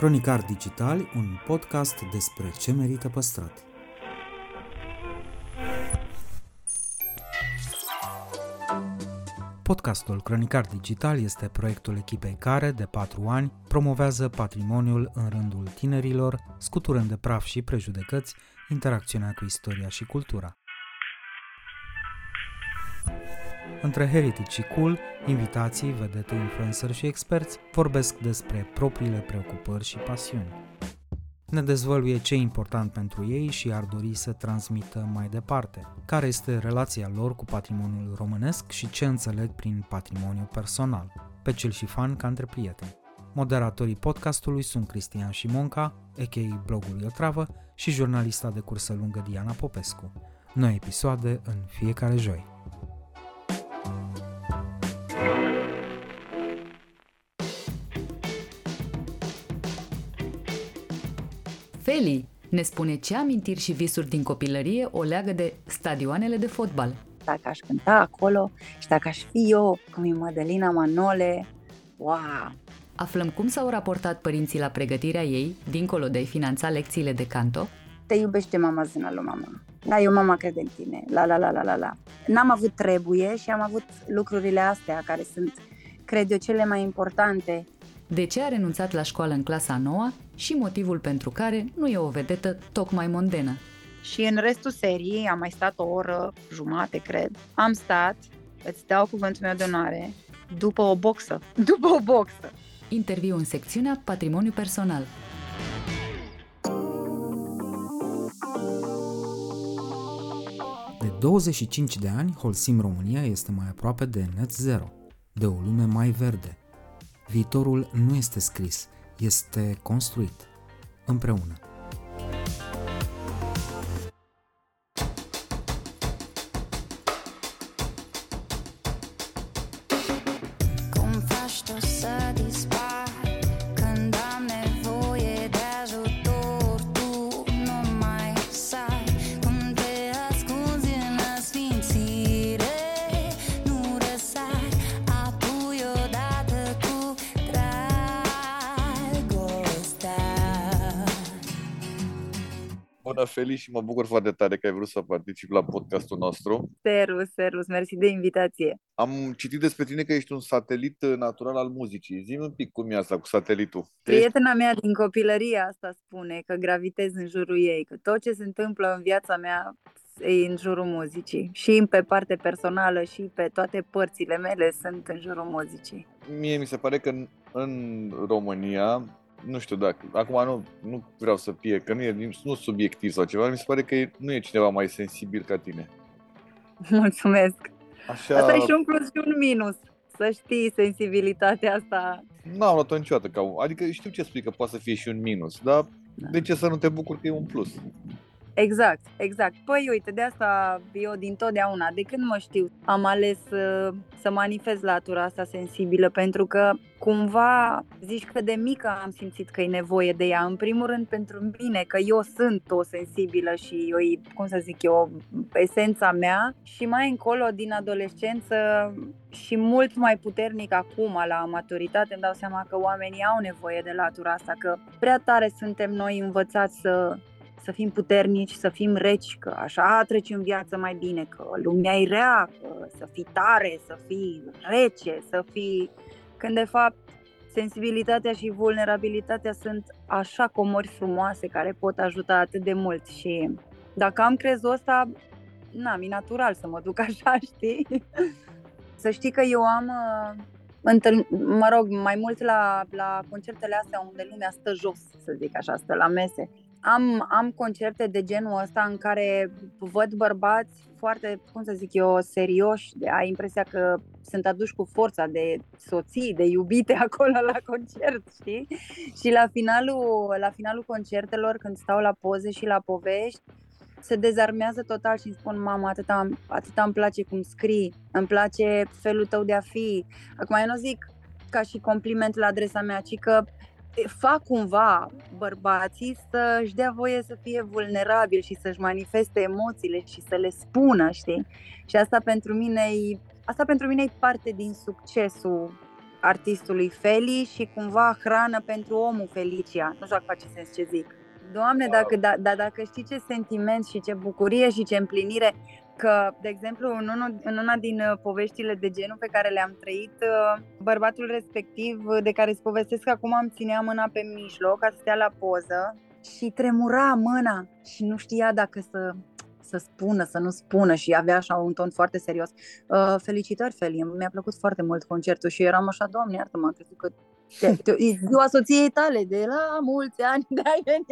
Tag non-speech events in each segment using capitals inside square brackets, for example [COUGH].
Cronicar Digital, un podcast despre ce merită păstrat. Podcastul Cronicar Digital este proiectul echipei care, de patru ani, promovează patrimoniul în rândul tinerilor, scuturând de praf și prejudecăți interacțiunea cu istoria și cultura. Între Heritage și Cool, invitații, vedete, influencer și experți vorbesc despre propriile preocupări și pasiuni. Ne dezvăluie ce e important pentru ei și ar dori să transmită mai departe, care este relația lor cu patrimoniul românesc și ce înțeleg prin patrimoniu personal, pe cel și fan ca între prieteni. Moderatorii podcastului sunt Cristian Șimonca, a.k.a. blogul Iotravă, și jurnalista de cursă lungă Diana Popescu. Noi episoade în fiecare joi. Feli ne spune ce amintiri și visuri din copilărie o leagă de stadioanele de fotbal. Dacă aș cânta acolo și dacă aș fi eu, cum e Madalina Manole, wow! Aflăm cum s-au raportat părinții la pregătirea ei, dincolo de a finanța lecțiile de canto. Te iubește mama zână lui mama. Da, eu mama crede în tine. La, la, la, la, la, la. N-am avut trebuie și am avut lucrurile astea care sunt, cred eu, cele mai importante de ce a renunțat la școală în clasa 9 și motivul pentru care nu e o vedetă tocmai mondenă. Și în restul seriei am mai stat o oră jumate, cred. Am stat, îți dau cuvântul meu de onoare, după o boxă. [LAUGHS] După o boxă. Interviu în secțiunea Patrimoniu Personal. De 25 de ani, Holcim România este mai aproape de net zero, de o lume mai verde, Viitorul nu este scris, este construit împreună. Feli, și mă bucur foarte tare că ai vrut să participi la podcastul nostru. Serus, serus, mersi de invitație. Am citit despre tine că ești un satelit natural al muzicii. zi un pic cum e asta cu satelitul. Prietena mea din copilărie asta spune că gravitez în jurul ei, că tot ce se întâmplă în viața mea e în jurul muzicii. Și pe parte personală și pe toate părțile mele sunt în jurul muzicii. Mie mi se pare că în, în România nu știu dacă, acum nu, nu vreau să fie, că nu e nu subiectiv sau ceva, mi se pare că nu e cineva mai sensibil ca tine. [LAUGHS] Mulțumesc. Așa... Asta e și un plus și un minus. Să știi sensibilitatea asta. N-am luat-o niciodată ca Adică știu ce spui că poate să fie și un minus, dar da. de ce să nu te bucuri că e un plus? Exact, exact. Păi uite, de asta eu din totdeauna, de când mă știu, am ales să, să manifest latura asta sensibilă, pentru că cumva zici că de mică am simțit că e nevoie de ea. În primul rând pentru mine, că eu sunt o sensibilă și eu, cum să zic eu, esența mea și mai încolo din adolescență și mult mai puternic acum la maturitate îmi dau seama că oamenii au nevoie de latura asta, că prea tare suntem noi învățați să să fim puternici, să fim reci, că așa treci în viață mai bine, că lumea e rea, că să fii tare, să fii rece, să fii... Când de fapt sensibilitatea și vulnerabilitatea sunt așa comori frumoase care pot ajuta atât de mult și dacă am crezul ăsta, na, mi natural să mă duc [LAUGHS] așa, știi? să știi că eu am uh, întâln- mă rog, mai mult la, la concertele astea unde lumea stă jos, să zic așa, stă la mese am, am concerte de genul ăsta în care văd bărbați foarte, cum să zic eu, serioși, de, ai impresia că sunt aduși cu forța de soții, de iubite [LAUGHS] acolo la concert, știi? Și la finalul, la finalul concertelor, când stau la poze și la povești, se dezarmează total și îmi spun, mama, atâta, atâta îmi place cum scrii, îmi place felul tău de a fi. Acum eu nu zic ca și compliment la adresa mea, ci că fac cumva bărbații să-și dea voie să fie vulnerabil și să-și manifeste emoțiile și să le spună, știi? Și asta pentru mine e, asta pentru mine e parte din succesul artistului Feli și cumva hrană pentru omul Felicia. Nu știu dacă face sens ce zic. Doamne, dacă, da, da, dacă știi ce sentiment și ce bucurie și ce împlinire, că, de exemplu, în, unul, în una din uh, poveștile de genul pe care le-am trăit, uh, bărbatul respectiv, uh, de care îți povestesc că acum îmi ținea mâna pe mijloc ca să stea la poză și tremura mâna și nu știa dacă să să spună, să nu spună și avea așa un ton foarte serios. Uh, felicitări, Feli, mi-a plăcut foarte mult concertul și eram așa, doamne, iartă-mă, am crezut că te, te, e ziua soției tale, de la mulți ani, [LAUGHS] de ai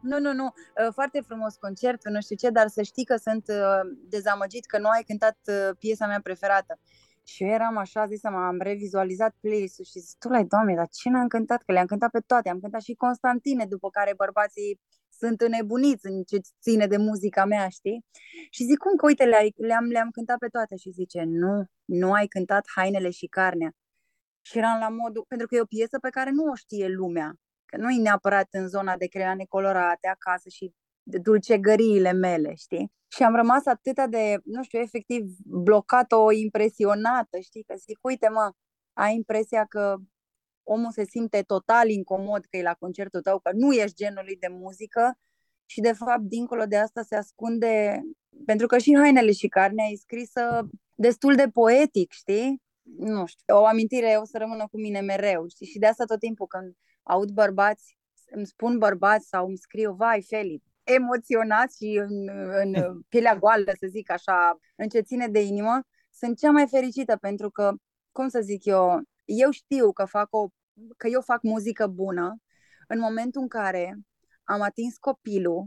Nu, nu, nu, uh, foarte frumos concert, nu știu ce, dar să știi că sunt uh, dezamăgit că nu ai cântat uh, piesa mea preferată. Și eu eram așa, zis, am revizualizat playlist-ul și zic, tu la doamne, dar ce n-am cântat? Că le-am cântat pe toate, am cântat și Constantine, după care bărbații sunt înnebuniți în ce ține de muzica mea, știi? Și zic, cum că, uite, le-am, le-am cântat pe toate și zice, nu, nu ai cântat Hainele și Carnea. Și eram la modul, pentru că e o piesă pe care nu o știe lumea, că nu e neapărat în zona de creane colorate acasă și de dulcegăriile mele, știi? Și am rămas atât de, nu știu, efectiv blocată, impresionată, știi? Că zic, uite mă, ai impresia că omul se simte total incomod că e la concertul tău, că nu ești genului de muzică și de fapt dincolo de asta se ascunde, pentru că și Hainele și Carnea e scrisă destul de poetic, știi? Nu știu, o amintire o să rămână cu mine mereu, știi? Și de asta tot timpul când aud bărbați, îmi spun bărbați sau îmi scriu, vai, Feli, emoționați și în, în [LAUGHS] pielea goală, să zic așa, în ce ține de inimă, sunt cea mai fericită pentru că, cum să zic eu, eu știu că fac o că eu fac muzică bună în momentul în care am atins copilul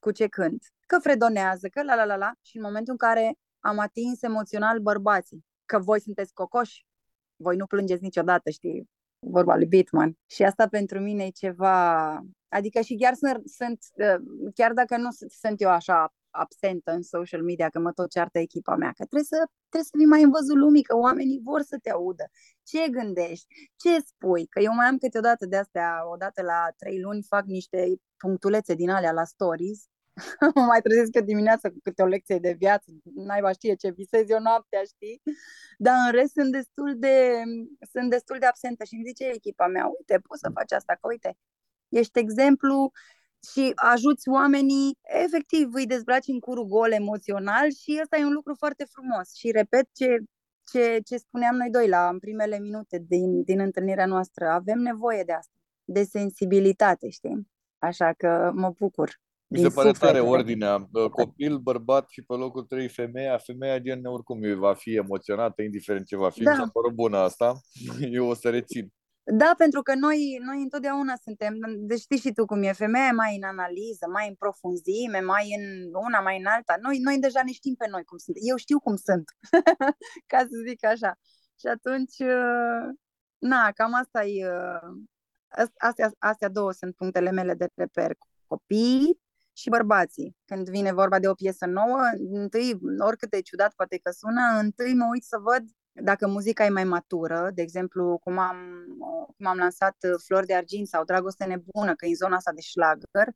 cu ce cânt, că fredonează, că la la la la, și în momentul în care am atins emoțional bărbații, că voi sunteți cocoși, voi nu plângeți niciodată, știi, vorba lui Bitman. Și asta pentru mine e ceva... Adică și chiar sunt, sunt uh, chiar dacă nu sunt eu așa absentă în social media, că mă tot ceartă echipa mea, că trebuie să, trebuie să fii mai în văzul lumii, că oamenii vor să te audă. Ce gândești? Ce spui? Că eu mai am câteodată de astea, odată la trei luni, fac niște punctulețe din alea la stories [LAUGHS] mă mai trezesc eu dimineața cu câte o lecție de viață, naiba știe ce visez eu noaptea, știi? Dar în rest sunt destul de, sunt destul de absentă și îmi zice echipa mea, uite, poți să faci asta, că uite, ești exemplu și ajuți oamenii, efectiv îi dezbraci în curul gol emoțional și ăsta e un lucru foarte frumos. Și repet ce, ce, ce spuneam noi doi la în primele minute din, din întâlnirea noastră, avem nevoie de asta, de sensibilitate, știi? Așa că mă bucur. Mi se pare tare ordinea. Copil, bărbat și pe locul 3 femeia. Femeia gen oricum va fi emoționată, indiferent ce va fi. Da. Mi s-a părut bună asta. [LAUGHS] Eu o să rețin. Da, pentru că noi, noi întotdeauna suntem, deci știi și tu cum e, femeia mai în analiză, mai în profunzime, mai în una, mai în alta. Noi, noi deja ne știm pe noi cum sunt. Eu știu cum sunt, [LAUGHS] ca să zic așa. Și atunci, uh, na, cam asta e, uh, astea, astea două sunt punctele mele de reper. Copii și bărbații. Când vine vorba de o piesă nouă, întâi, oricât de ciudat poate că sună, întâi mă uit să văd dacă muzica e mai matură, de exemplu, cum am, cum am lansat uh, Flori de Argint sau Dragoste Nebună, că e în zona asta de șlagăr,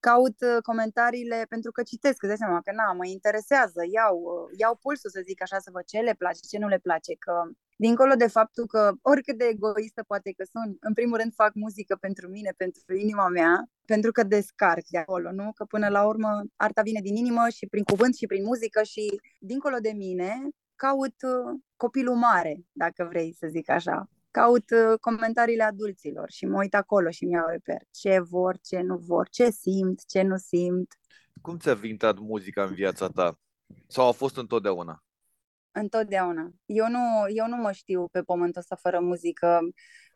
caut uh, comentariile pentru că citesc, îți dai seama că na, mă interesează, iau, uh, iau pulsul să zic așa, să văd ce le place, ce nu le place, că dincolo de faptul că oricât de egoistă poate că sunt, în primul rând fac muzică pentru mine, pentru inima mea, pentru că descarc de acolo, nu? Că până la urmă arta vine din inimă și prin cuvânt și prin muzică și dincolo de mine caut uh, copilul mare, dacă vrei să zic așa. Caut uh, comentariile adulților și mă uit acolo și mi-au reper ce vor, ce nu vor, ce simt, ce nu simt. Cum ți-a vintat muzica în viața ta? Sau a fost întotdeauna? Întotdeauna. Eu nu, eu nu mă știu pe pământul ăsta fără muzică.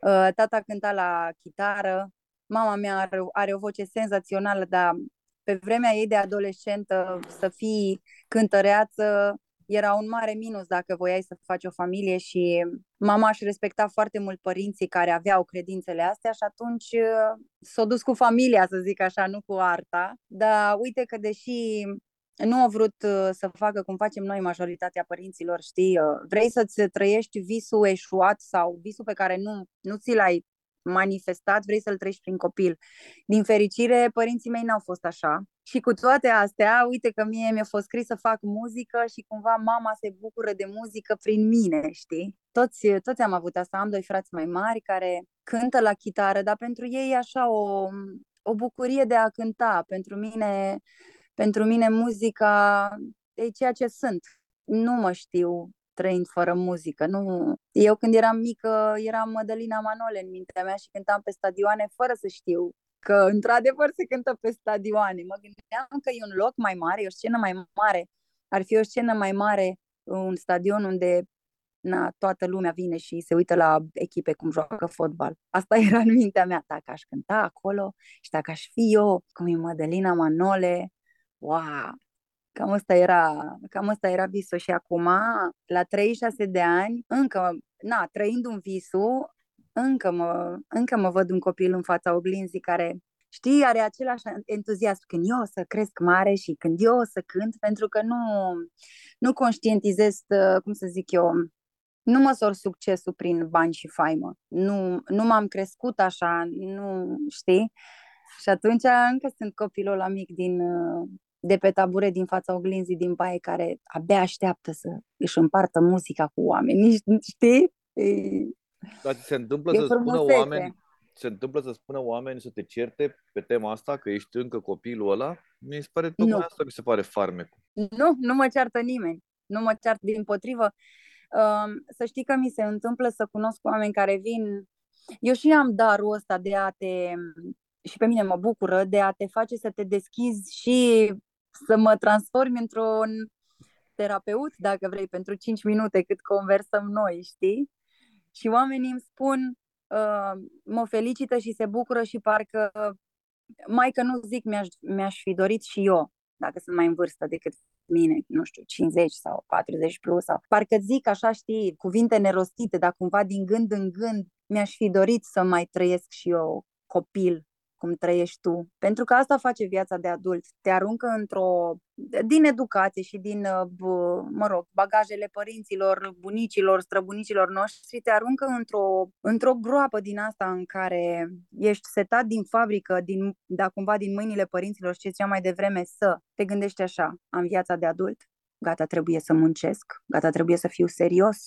Uh, tata cânta la chitară, mama mea are, are o voce senzațională, dar pe vremea ei de adolescentă să fii cântăreață era un mare minus dacă voiai să faci o familie și mama își respecta foarte mult părinții care aveau credințele astea și atunci uh, s-a dus cu familia, să zic așa, nu cu arta. Dar uite că deși nu au vrut uh, să facă cum facem noi majoritatea părinților, știi, uh, vrei să-ți trăiești visul eșuat sau visul pe care nu, nu ți l-ai manifestat, vrei să-l trăiești prin copil. Din fericire, părinții mei n-au fost așa Și cu toate astea, uite că mie mi-a fost scris să fac muzică și cumva mama se bucură de muzică prin mine, știi? Toți, toți am avut asta, am doi frați mai mari care cântă la chitară, dar pentru ei e așa o, o bucurie de a cânta. Pentru mine, pentru mine muzica e ceea ce sunt. Nu mă știu trăind fără muzică. Nu. Eu când eram mică eram Mădălina Manole în mintea mea și cântam pe stadioane fără să știu că într-adevăr se cântă pe stadioane. Mă gândeam că e un loc mai mare, e o scenă mai mare. Ar fi o scenă mai mare, un stadion unde na, toată lumea vine și se uită la echipe cum joacă fotbal. Asta [LAUGHS] era în mintea mea, dacă aș cânta acolo și dacă aș fi eu, cum e Mădălina Manole, wow, Cam asta era, cam asta era visul și acum, la 36 de ani, încă, na, trăind un visul, încă mă, încă mă văd un copil în fața oglinzii care, știi, are același entuziasm când eu o să cresc mare și când eu o să cânt, pentru că nu, nu conștientizez, uh, cum să zic eu, nu măsor succesul prin bani și faimă. Nu, nu m-am crescut așa, nu știi? Și atunci încă sunt copilul ăla mic din, uh, de pe tabure din fața oglinzii din baie care abia așteaptă să își împartă muzica cu oameni, știi? E, Dar se întâmplă să spună oameni, se întâmplă să spună oameni să te certe pe tema asta, că ești încă copilul ăla? Mi se pare tocmai nu. asta mi se pare farmecul. Nu, nu mă ceartă nimeni. Nu mă ceartă din potrivă. Um, să știi că mi se întâmplă să cunosc oameni care vin eu și am darul ăsta de a te și pe mine mă bucură de a te face să te deschizi și să mă transformi într-un terapeut, dacă vrei, pentru 5 minute cât conversăm noi, știi? Și oamenii îmi spun, uh, mă felicită și se bucură și parcă, mai că nu zic, mi-aș, mi-aș fi dorit și eu, dacă sunt mai în vârstă decât mine, nu știu, 50 sau 40 plus, sau parcă zic așa, știi, cuvinte nerostite, dar cumva din gând în gând mi-aș fi dorit să mai trăiesc și eu copil cum trăiești tu. Pentru că asta face viața de adult. Te aruncă într-o. din educație și din, uh, mă rog, bagajele părinților, bunicilor, străbunicilor noștri, te aruncă într-o, într-o groapă din asta în care ești setat din fabrică, din, da, cumva din mâinile părinților, ce cea mai devreme, să te gândești așa, am viața de adult, gata, trebuie să muncesc, gata, trebuie să fiu serios,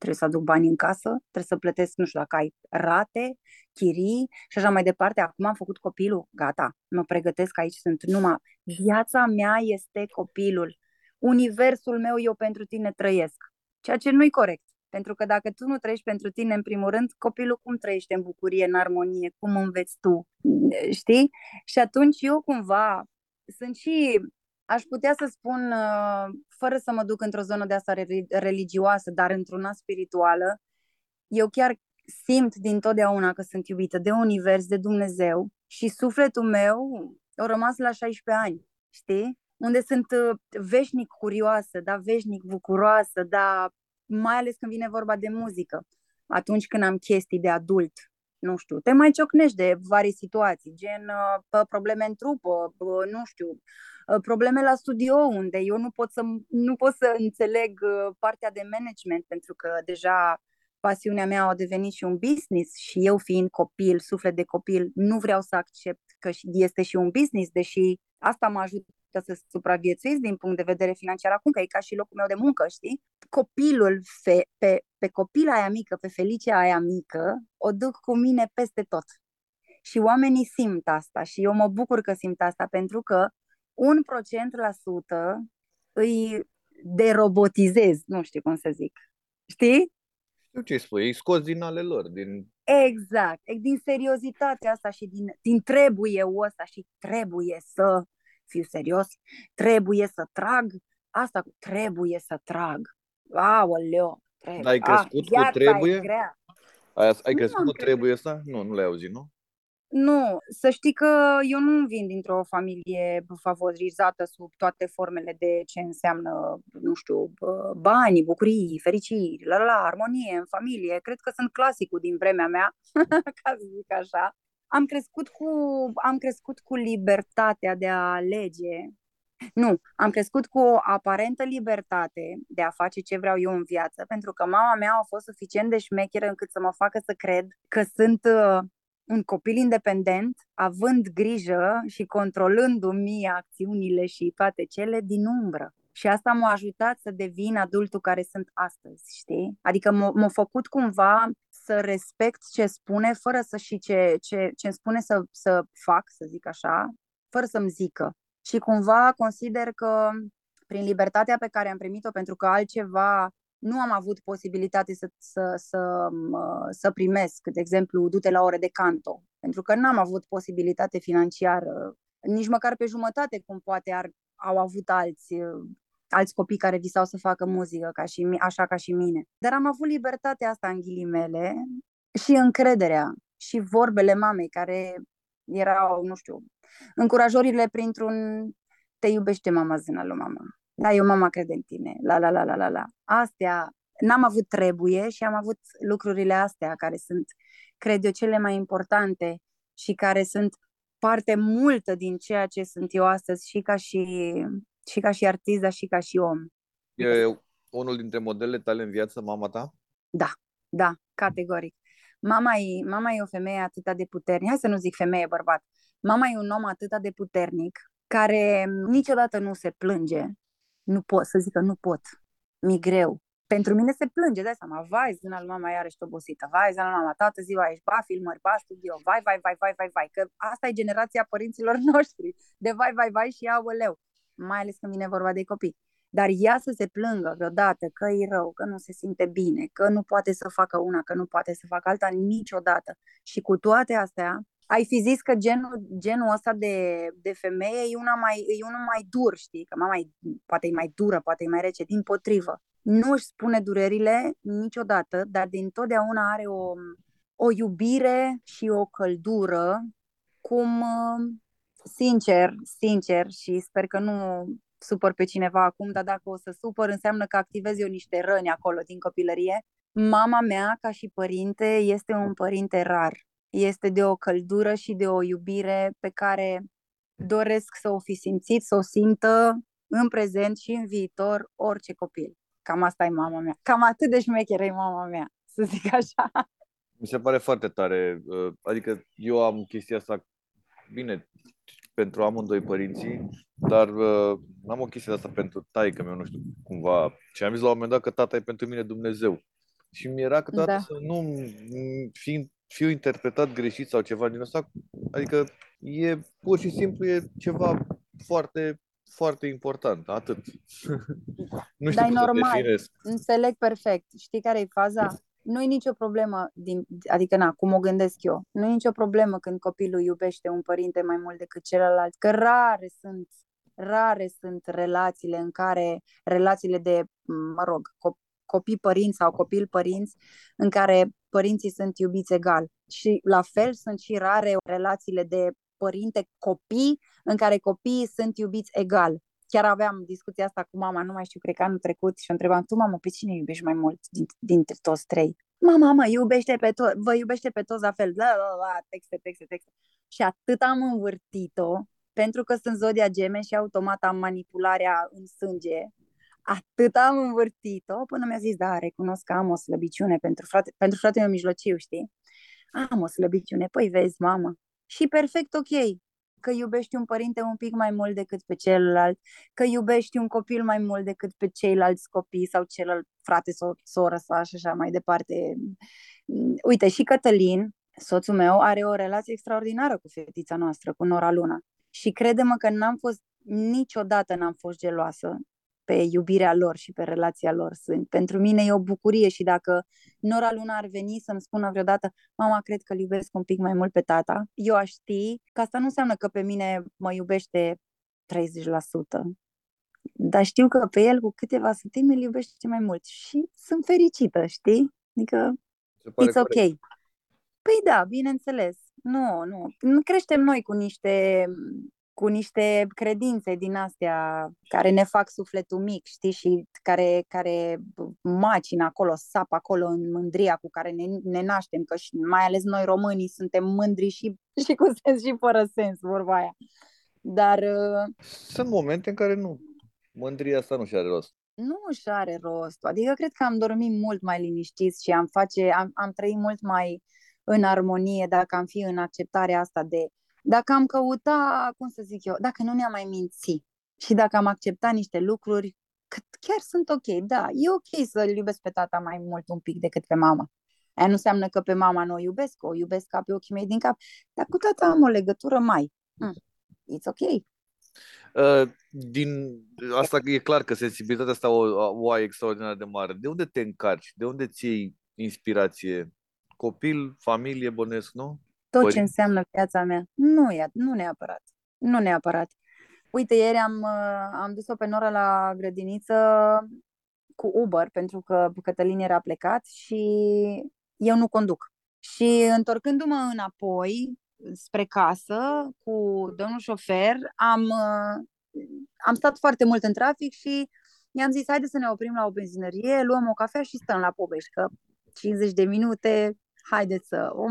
trebuie să aduc bani în casă, trebuie să plătesc, nu știu dacă ai rate, chirii și așa mai departe. Acum am făcut copilul, gata, mă pregătesc, aici sunt numai. Viața mea este copilul. Universul meu, eu pentru tine trăiesc. Ceea ce nu-i corect. Pentru că dacă tu nu trăiești pentru tine, în primul rând, copilul cum trăiește în bucurie, în armonie, cum înveți tu, știi? Și atunci eu cumva sunt și Aș putea să spun, uh, fără să mă duc într-o zonă de asta religioasă, dar într-una spirituală, eu chiar simt din totdeauna că sunt iubită de univers, de Dumnezeu și sufletul meu a rămas la 16 ani, știi? Unde sunt uh, veșnic curioasă, da, veșnic bucuroasă, da, mai ales când vine vorba de muzică. Atunci când am chestii de adult, nu știu, te mai ciocnești de vari situații, gen uh, probleme în trupă, nu știu, Uh, probleme la studio unde eu nu pot să, nu pot să înțeleg uh, partea de management pentru că deja pasiunea mea a devenit și un business și eu fiind copil, suflet de copil, nu vreau să accept că este și un business, deși asta mă ajută să supraviețuiesc din punct de vedere financiar acum, că e ca și locul meu de muncă, știi? Copilul, fe, pe, pe copila aia mică, pe Felicia aia mică, o duc cu mine peste tot. Și oamenii simt asta și eu mă bucur că simt asta pentru că un procent la sută îi derobotizez, nu știu cum să zic. Știi? Știu ce spui, îi scoți din ale lor, din... Exact, din seriozitatea asta și din, din trebuie ăsta și trebuie să fiu serios, trebuie să trag, asta trebuie să trag. Aoleo, trebuie. Ai crescut ah, cu trebuie? Ai, ai crescut cu trebuie asta? Nu, nu le-ai auzit, nu? Nu, să știi că eu nu vin dintr-o familie favorizată sub toate formele de ce înseamnă, nu știu, bani, bucurii, fericiri, la, la, la armonie în familie. Cred că sunt clasicul din vremea mea, [LAUGHS] ca să zic așa. Am crescut cu, am crescut cu libertatea de a alege. Nu, am crescut cu o aparentă libertate de a face ce vreau eu în viață, pentru că mama mea a fost suficient de șmecheră încât să mă facă să cred că sunt un copil independent, având grijă și controlându-mi acțiunile și toate cele din umbră. Și asta m-a ajutat să devin adultul care sunt astăzi, știi? Adică m-a, m-a făcut cumva să respect ce spune, fără să și ce, ce, ce îmi spune să, să fac, să zic așa, fără să-mi zică. Și cumva consider că prin libertatea pe care am primit-o, pentru că altceva nu am avut posibilitate să, să, să, să primesc, de exemplu, du-te la ore de canto, pentru că n-am avut posibilitate financiară, nici măcar pe jumătate cum poate ar, au avut alți, alți copii care visau să facă muzică, ca și, așa ca și mine. Dar am avut libertatea asta în ghilimele și încrederea și vorbele mamei care erau, nu știu, încurajorile printr-un te iubește mama zâna lui mama. Da, eu mama crede în tine. La, la, la, la, la, la. Astea, n-am avut trebuie și am avut lucrurile astea care sunt, cred eu, cele mai importante și care sunt parte multă din ceea ce sunt eu astăzi și ca și, și ca și artist, dar și ca și om. E unul dintre modelele tale în viață, mama ta? Da, da, categoric. Mama e, mama e o femeie atât de puternică, hai să nu zic femeie, bărbat. Mama e un om atât de puternic care niciodată nu se plânge. Nu pot, să zic că nu pot. Mi greu. Pentru mine se plânge, dai seama, vai, zâna lui mama iarăși obosită, vai, zâna lui mama, toată ziua ești, ba, filmări, ba, studio, vai, vai, vai, vai, vai, vai, că asta e generația părinților [LAUGHS] noștri, de vai, vai, vai și aoleu, mai ales când vine vorba de copii. Dar ea să se plângă vreodată că e rău, că nu se simte bine, că nu poate să facă una, că nu poate să facă alta niciodată. Și cu toate astea, ai fi zis că genul, genul ăsta de, de femeie e, una mai, e unul mai dur, știi? Că mama e, poate e mai dură, poate e mai rece, din potrivă. Nu își spune durerile niciodată, dar din totdeauna are o, o iubire și o căldură, cum, sincer, sincer, și sper că nu supăr pe cineva acum, dar dacă o să supăr, înseamnă că activez eu niște răni acolo din copilărie. Mama mea, ca și părinte, este un părinte rar este de o căldură și de o iubire pe care doresc să o fi simțit, să o simtă în prezent și în viitor orice copil. Cam asta e mama mea. Cam atât de șmecheră e mama mea, să zic așa. Mi se pare foarte tare. Uh, adică eu am chestia asta, bine, pentru amândoi părinții, dar uh, am o chestie asta pentru taică meu, nu știu, cumva. Și am zis la un moment dat că tata e pentru mine Dumnezeu. Și mi era câteodată da. să nu fiind fiu interpretat greșit sau ceva din asta. Adică e pur și simplu e ceva foarte, foarte important, atât. [LAUGHS] nu știu Dar e normal, definesc. înțeleg perfect. Știi care e faza? Nu e nicio problemă, din, adică na, cum o gândesc eu, nu e nicio problemă când copilul iubește un părinte mai mult decât celălalt, că rare sunt rare sunt relațiile în care, relațiile de, mă rog, copii-părinți sau copil-părinți, în care părinții sunt iubiți egal. Și la fel sunt și rare relațiile de părinte-copii în care copiii sunt iubiți egal. Chiar aveam discuția asta cu mama, nu mai știu, cred că anul trecut și o întrebam, tu mamă, pe cine iubești mai mult dintre toți trei? Mama, mă, iubește pe to- vă iubește pe toți la fel, la, la, la, texte, texte, texte. Și atât am învârtit-o, pentru că sunt zodia geme și automat am manipularea în sânge, atât am învârtit-o până mi-a zis, da, recunosc că am o slăbiciune pentru, frate, pentru fratele meu mijlociu, știi? Am o slăbiciune, păi vezi, mamă. Și perfect ok, că iubești un părinte un pic mai mult decât pe celălalt, că iubești un copil mai mult decât pe ceilalți copii sau celălalt frate, sau soră sau așa mai departe. Uite, și Cătălin, soțul meu, are o relație extraordinară cu fetița noastră, cu Nora Luna. Și crede-mă că n-am fost, niciodată n-am fost geloasă pe iubirea lor și pe relația lor. Sunt. Pentru mine e o bucurie și dacă Nora Luna ar veni să-mi spună vreodată mama, cred că îl iubesc un pic mai mult pe tata, eu aș ști că asta nu înseamnă că pe mine mă iubește 30%. Dar știu că pe el cu câteva sătimi îl iubește mai mult și sunt fericită, știi? Adică it's ok. Păi da, bineînțeles. Nu, nu. Nu creștem noi cu niște cu niște credințe din astea care ne fac sufletul mic, știi, și care, care macină acolo, sapă acolo în mândria cu care ne, ne naștem, că și, mai ales noi românii suntem mândri și, [LAUGHS] și cu sens și fără sens, vorba aia. Dar... Uh, Sunt momente în care nu. Mândria asta nu și are rost. Nu și are rost. Adică cred că am dormit mult mai liniștiți și am, face, am, am trăit mult mai în armonie, dacă am fi în acceptarea asta de... Dacă am căuta, cum să zic eu, dacă nu ne-am mai minți și dacă am acceptat niște lucruri că chiar sunt ok, da, e ok să-l iubesc pe tata mai mult un pic decât pe mama. Aia nu înseamnă că pe mama nu o iubesc, o iubesc ca pe ochii mei din cap, dar cu tata am o legătură mai. Mm, it's ok. Uh, din asta e clar că sensibilitatea asta o, o ai extraordinar de mare. De unde te încarci? De unde ți iei inspirație? Copil, familie, bănesc, nu? Tot Părin... ce înseamnă viața mea. Nu, e, nu neapărat. Nu neapărat. Uite, ieri am, uh, am dus-o pe Nora la grădiniță cu Uber, pentru că Cătălin era plecat și eu nu conduc. Și întorcându-mă înapoi, spre casă cu domnul șofer, am, uh, am stat foarte mult în trafic și i-am zis, haide să ne oprim la o benzinărie, luăm o cafea și stăm la povești, că 50 de minute, haideți să... O,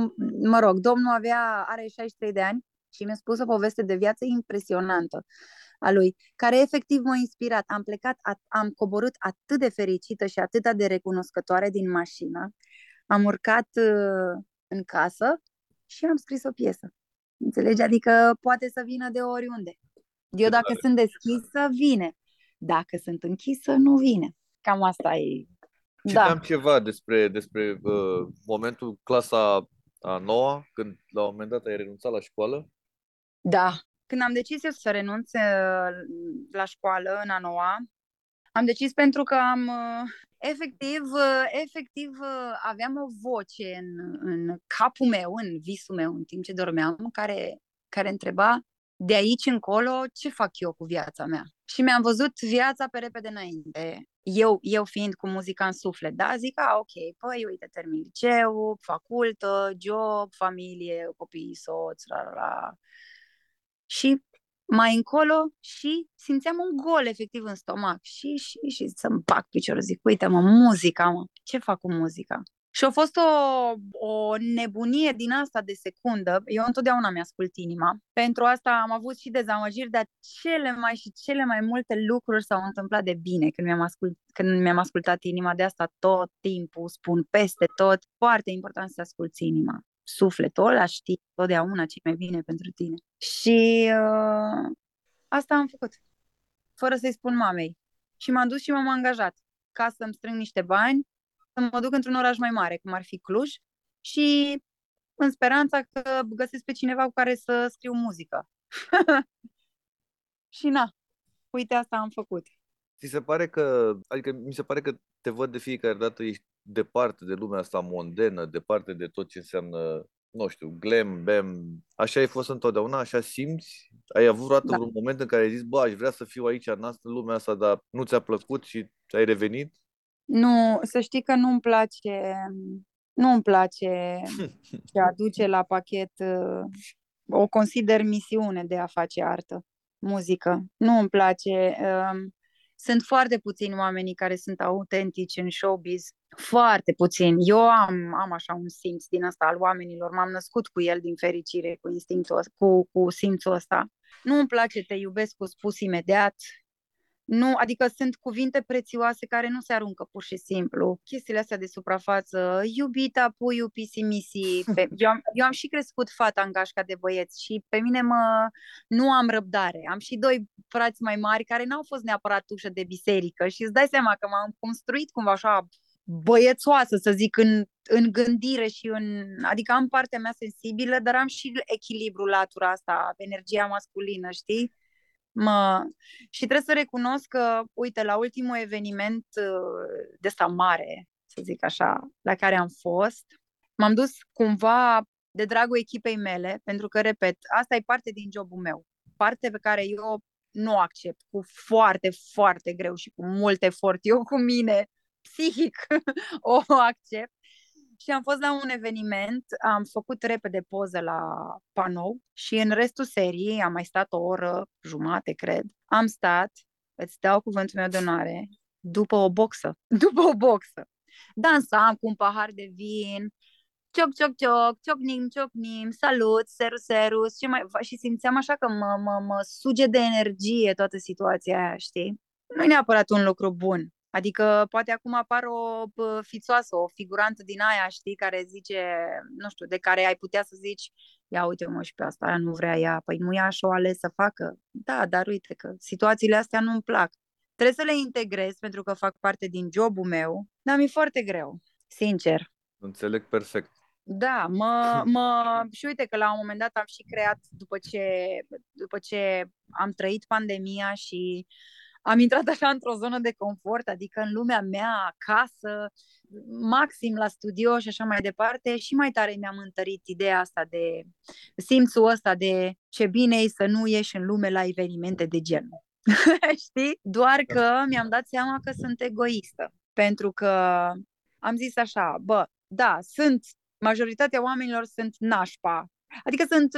mă rog, domnul avea, are 63 de ani și mi-a spus o poveste de viață impresionantă a lui, care efectiv m-a inspirat. Am plecat, am coborât atât de fericită și atât de recunoscătoare din mașină. Am urcat uh, în casă și am scris o piesă. Înțelegi? Adică poate să vină de oriunde. Eu dacă sunt deschisă, vine. Dacă sunt închisă, nu vine. Cam asta e. Citeam da. ceva despre, despre uh, momentul clasa a noua, când la un moment dat ai renunțat la școală. Da. Când am decis eu să renunț uh, la școală în a noua, am decis pentru că am uh, efectiv, uh, efectiv aveam o voce în, în capul meu, în visul meu, în timp ce dormeam, care, care întreba de aici încolo ce fac eu cu viața mea. Și mi-am văzut viața pe repede înainte. Eu, eu fiind cu muzica în suflet, da, zic, a, ok, păi, uite, termin liceu, facultă, job, familie, copii, soț, la, la, la. Și mai încolo și simțeam un gol efectiv în stomac și, și, și să-mi bag piciorul, zic, uite mă, muzica, mă, ce fac cu muzica? Și a fost o, o nebunie din asta de secundă. Eu întotdeauna mi-ascult inima. Pentru asta am avut și dezamăgiri, dar cele mai și cele mai multe lucruri s-au întâmplat de bine când mi-am, ascult, când mi-am ascultat inima. De asta tot timpul spun peste tot. Foarte important să asculti inima sufletul ăla știi totdeauna ce mai bine pentru tine. Și uh, asta am făcut, fără să-i spun mamei. Și m-am dus și m-am angajat ca să-mi strâng niște bani, să mă duc într-un oraș mai mare, cum ar fi Cluj, și în speranța că găsesc pe cineva cu care să scriu muzică. [LAUGHS] și na, uite asta am făcut. Ți se pare că, adică mi se pare că te văd de fiecare dată, ești departe de lumea asta mondenă, departe de tot ce înseamnă, nu știu, glam, bam. Așa ai fost întotdeauna? Așa simți? Ai avut vreodată da. un moment în care ai zis, bă, aș vrea să fiu aici în asta, lumea asta, dar nu ți-a plăcut și ai revenit? Nu, să știi că nu-mi place, nu-mi place [LAUGHS] ce aduce la pachet, o consider misiune de a face artă, muzică. Nu îmi place. Um, sunt foarte puțini oamenii care sunt autentici în showbiz, foarte puțini. Eu am, am așa un simț din asta al oamenilor, m-am născut cu el din fericire, cu instinctul, cu, cu simțul ăsta. Nu îmi place te iubesc cu spus imediat, nu, adică sunt cuvinte prețioase care nu se aruncă pur și simplu. Chestiile astea de suprafață, iubita, puiu, pisi-misi. [LAUGHS] Pe, eu, am, eu am și crescut fata în gașca de băieți și pe mine mă, nu am răbdare. Am și doi frați mai mari care n-au fost neapărat ușă de biserică și îți dai seama că m-am construit cumva așa băiețoasă, să zic, în, în gândire și în... Adică am partea mea sensibilă, dar am și echilibru latura asta, energia masculină, știi? Mă... Și trebuie să recunosc că, uite, la ultimul eveniment uh, de ăsta mare, să zic așa, la care am fost, m-am dus cumva de dragul echipei mele, pentru că, repet, asta e parte din jobul meu. Parte pe care eu nu o accept cu foarte, foarte greu și cu mult efort. Eu cu mine, psihic, [LAUGHS] o accept și am fost la un eveniment, am făcut repede poză la panou și în restul seriei am mai stat o oră, jumate, cred. Am stat, îți dau cuvântul meu de onoare, după o boxă, [LAUGHS] după o boxă. Dansam cu un pahar de vin, cioc, cioc, cioc, ciocnim, ciocnim, salut, serus, serus și, mai, și simțeam așa că mă, mă, mă suge de energie toată situația aia, știi? Nu e neapărat un lucru bun Adică poate acum apar o fițoasă, o figurantă din aia, știi, care zice, nu știu, de care ai putea să zici, ia uite mă și pe asta, aia nu vrea ea, păi nu ea și-o ales să facă. Da, dar uite că situațiile astea nu-mi plac. Trebuie să le integrez pentru că fac parte din jobul meu, dar mi-e foarte greu, sincer. Înțeleg perfect. Da, mă, [LAUGHS] mă, și uite că la un moment dat am și creat, după ce, după ce am trăit pandemia și am intrat așa într-o zonă de confort, adică în lumea mea, acasă, maxim la studio și așa mai departe, și mai tare mi-am întărit ideea asta de simțul ăsta de ce bine e să nu ieși în lume la evenimente de genul. [LAUGHS] Știi? Doar că mi-am dat seama că sunt egoistă. Pentru că am zis așa, bă, da, sunt, majoritatea oamenilor sunt nașpa, Adică sunt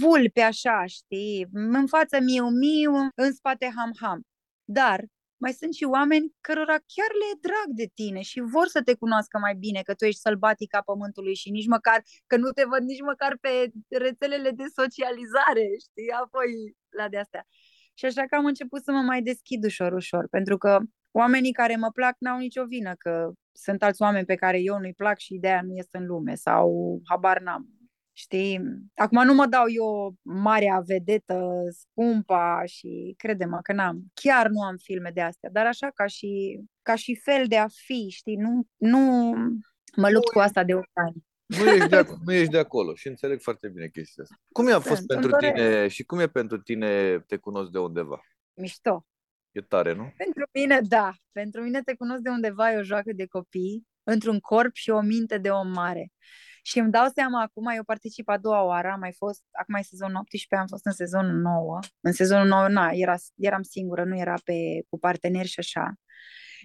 vulpe așa, știi, în față miu-miu, în spate ham-ham. Dar mai sunt și oameni cărora chiar le e drag de tine și vor să te cunoască mai bine, că tu ești sălbatica pământului și nici măcar, că nu te văd nici măcar pe rețelele de socializare, știi, apoi la de astea. Și așa că am început să mă mai deschid ușor, ușor, pentru că oamenii care mă plac n-au nicio vină, că sunt alți oameni pe care eu nu-i plac și ideea nu este în lume sau habar n-am. Știi? Acum nu mă dau eu marea vedetă, scumpa și crede-mă că n-am. Chiar nu am filme de astea, dar așa ca și, ca și fel de a fi, știi? Nu, nu mă lupt cu asta de 8 ani. Nu ești, de acolo, nu ești de acolo și înțeleg foarte bine chestia asta. Cum a fost pentru tine și cum e pentru tine te cunosc de undeva? Mișto. E tare, nu? Pentru mine, da. Pentru mine te cunosc de undeva, e o joacă de copii, într-un corp și o minte de om mare. Și îmi dau seama acum, eu particip a doua oară, am mai fost, acum e sezonul 18, am fost în sezonul 9. În sezonul 9, na, era, eram singură, nu era pe, cu parteneri și așa.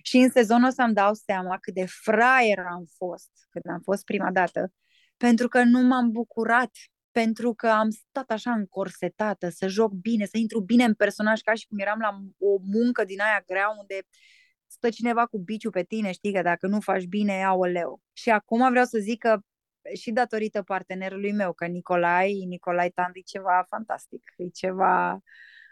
Și în sezonul ăsta îmi dau seama cât de fraier am fost când am fost prima dată, pentru că nu m-am bucurat, pentru că am stat așa încorsetată, să joc bine, să intru bine în personaj, ca și cum eram la o muncă din aia grea unde stă cineva cu biciu pe tine, știi că dacă nu faci bine, leu. Și acum vreau să zic că și datorită partenerului meu, că Nicolai, Nicolai Tand e ceva fantastic, e ceva,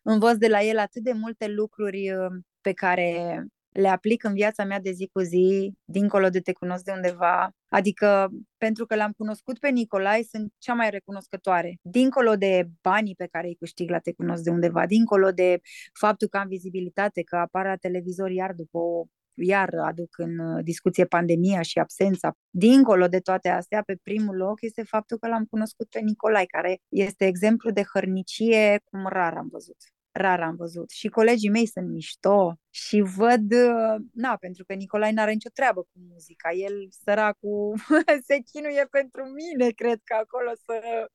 învăț de la el atât de multe lucruri uh, pe care le aplic în viața mea de zi cu zi, dincolo de te cunosc de undeva. Adică, pentru că l-am cunoscut pe Nicolai, sunt cea mai recunoscătoare. Dincolo de banii pe care îi câștig la te cunosc de undeva, dincolo de faptul că am vizibilitate, că apar la televizor iar după o iar aduc în uh, discuție pandemia și absența. Dincolo de toate astea, pe primul loc este faptul că l-am cunoscut pe Nicolai, care este exemplu de hărnicie cum rar am văzut rar am văzut. Și colegii mei sunt mișto și văd, uh, na, pentru că Nicolai n-are nicio treabă cu muzica. El, săracul, [LAUGHS] se chinuie pentru mine, cred că acolo să,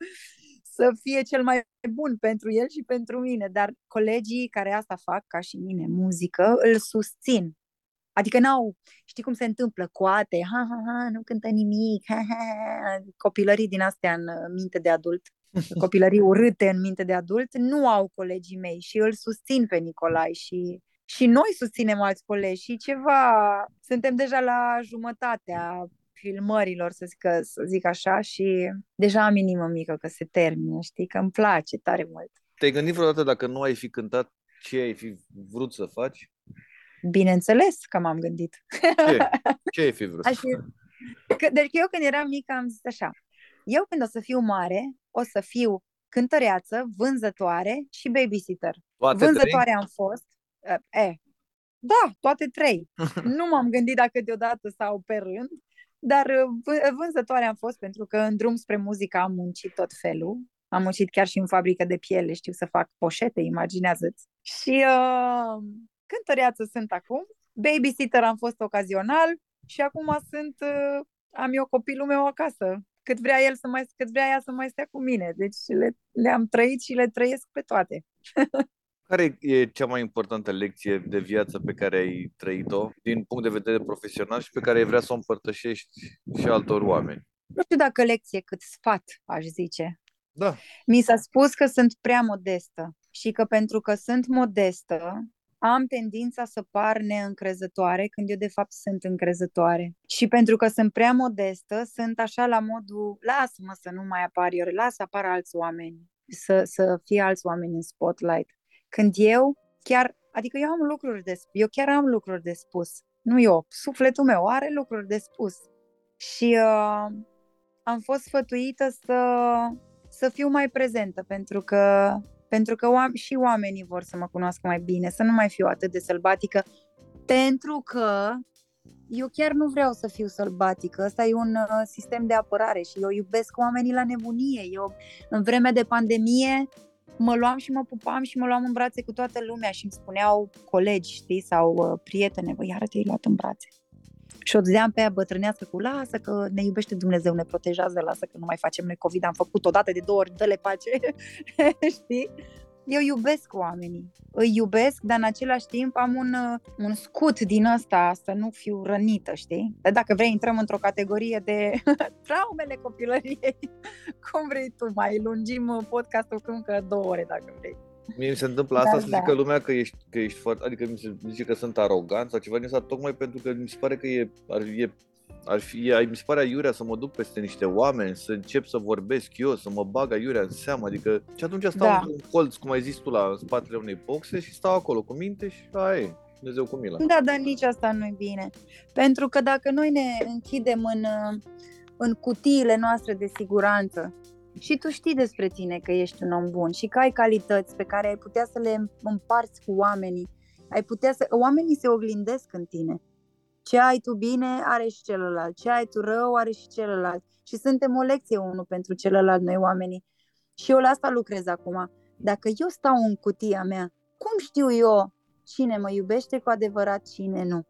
să fie cel mai bun pentru el și pentru mine. Dar colegii care asta fac, ca și mine, muzică, îl susțin. Adică n-au, știi cum se întâmplă, coate, ha, ha, ha, nu cântă nimic, ha, ha, ha, copilării din astea în uh, minte de adult, [LAUGHS] copilării urâte în minte de adult, nu au colegii mei și îl susțin pe Nicolai și și noi susținem alți colegi și ceva, suntem deja la jumătatea filmărilor, să zic, să zic așa, și deja am inimă mică că se termină, știi, că îmi place tare mult. Te-ai gândit vreodată dacă nu ai fi cântat, ce ai fi vrut să faci? Bineînțeles că m-am gândit. Ce, [LAUGHS] ce ai fi vrut? Aș fi... Deci eu când eram mică am zis așa, eu când o să fiu mare, o să fiu cântăreață, vânzătoare și babysitter. Toate vânzătoare trei? am fost. E, da, toate trei. [LAUGHS] nu m-am gândit dacă deodată sau pe rând, dar vânzătoare am fost pentru că în drum spre muzică am muncit tot felul. Am muncit chiar și în fabrică de piele, știu să fac poșete, imaginează-ți. Și uh, cântăreață sunt acum, babysitter am fost ocazional și acum sunt, uh, am eu copilul meu acasă, cât vrea el să mai, cât vrea ea să mai stea cu mine. Deci le, le-am trăit și le trăiesc pe toate. [LAUGHS] Care e cea mai importantă lecție de viață pe care ai trăit-o din punct de vedere profesional și pe care ai vrea să o împărtășești și altor oameni? Nu știu dacă lecție cât sfat, aș zice. Da. Mi s-a spus că sunt prea modestă și că pentru că sunt modestă, am tendința să par neîncrezătoare când eu de fapt sunt încrezătoare. Și pentru că sunt prea modestă, sunt așa la modul, lasă-mă să nu mai apar eu, lasă apară alți oameni, să, să fie alți oameni în spotlight. Când eu chiar, adică eu am lucruri de spus, eu chiar am lucruri de spus. nu eu, sufletul meu are lucruri de spus. Și uh, am fost sfătuită să, să fiu mai prezentă, pentru că, pentru că oam- și oamenii vor să mă cunoască mai bine, să nu mai fiu atât de sălbatică, pentru că eu chiar nu vreau să fiu sălbatică. Ăsta e un uh, sistem de apărare și eu iubesc oamenii la nebunie. Eu, în vremea de pandemie, mă luam și mă pupam și mă luam în brațe cu toată lumea și îmi spuneau colegi, știi, sau uh, prietene, băi, iară te-ai luat în brațe. Și o dădeam pe aia bătrânească cu lasă că ne iubește Dumnezeu, ne protejează, lasă că nu mai facem noi COVID, am făcut odată de două ori, dă-le pace, [LAUGHS] știi? Eu iubesc oamenii, îi iubesc, dar în același timp am un, uh, un scut din ăsta să nu fiu rănită, știi? Dar dacă vrei, intrăm într-o categorie de [LAUGHS] traumele copilăriei. Cum vrei tu, mai lungim uh, podcastul cu încă două ore dacă vrei. Mie mi se întâmplă asta da, să da. zică lumea că ești, că ești foarte, adică mi se zice că sunt arogant sau ceva din asta, tocmai pentru că mi se pare că e, e ar fi, mi se pare aiurea să mă duc peste niște oameni, să încep să vorbesc eu, să mă bag aiurea în seamă, adică și atunci stau da. în colț, cum ai zis tu, la spatele unei boxe și stau acolo cu minte și aia e. Dumnezeu cu mila. Da, dar nici asta nu e bine. Pentru că dacă noi ne închidem în, în cutiile noastre de siguranță și tu știi despre tine că ești un om bun și că ai calități pe care ai putea să le împarți cu oamenii, ai putea să... Oamenii se oglindesc în tine. Ce ai tu bine, are și celălalt. Ce ai tu rău, are și celălalt. Și suntem o lecție unul pentru celălalt, noi oamenii. Și eu la asta lucrez acum. Dacă eu stau în cutia mea, cum știu eu cine mă iubește cu adevărat, cine nu?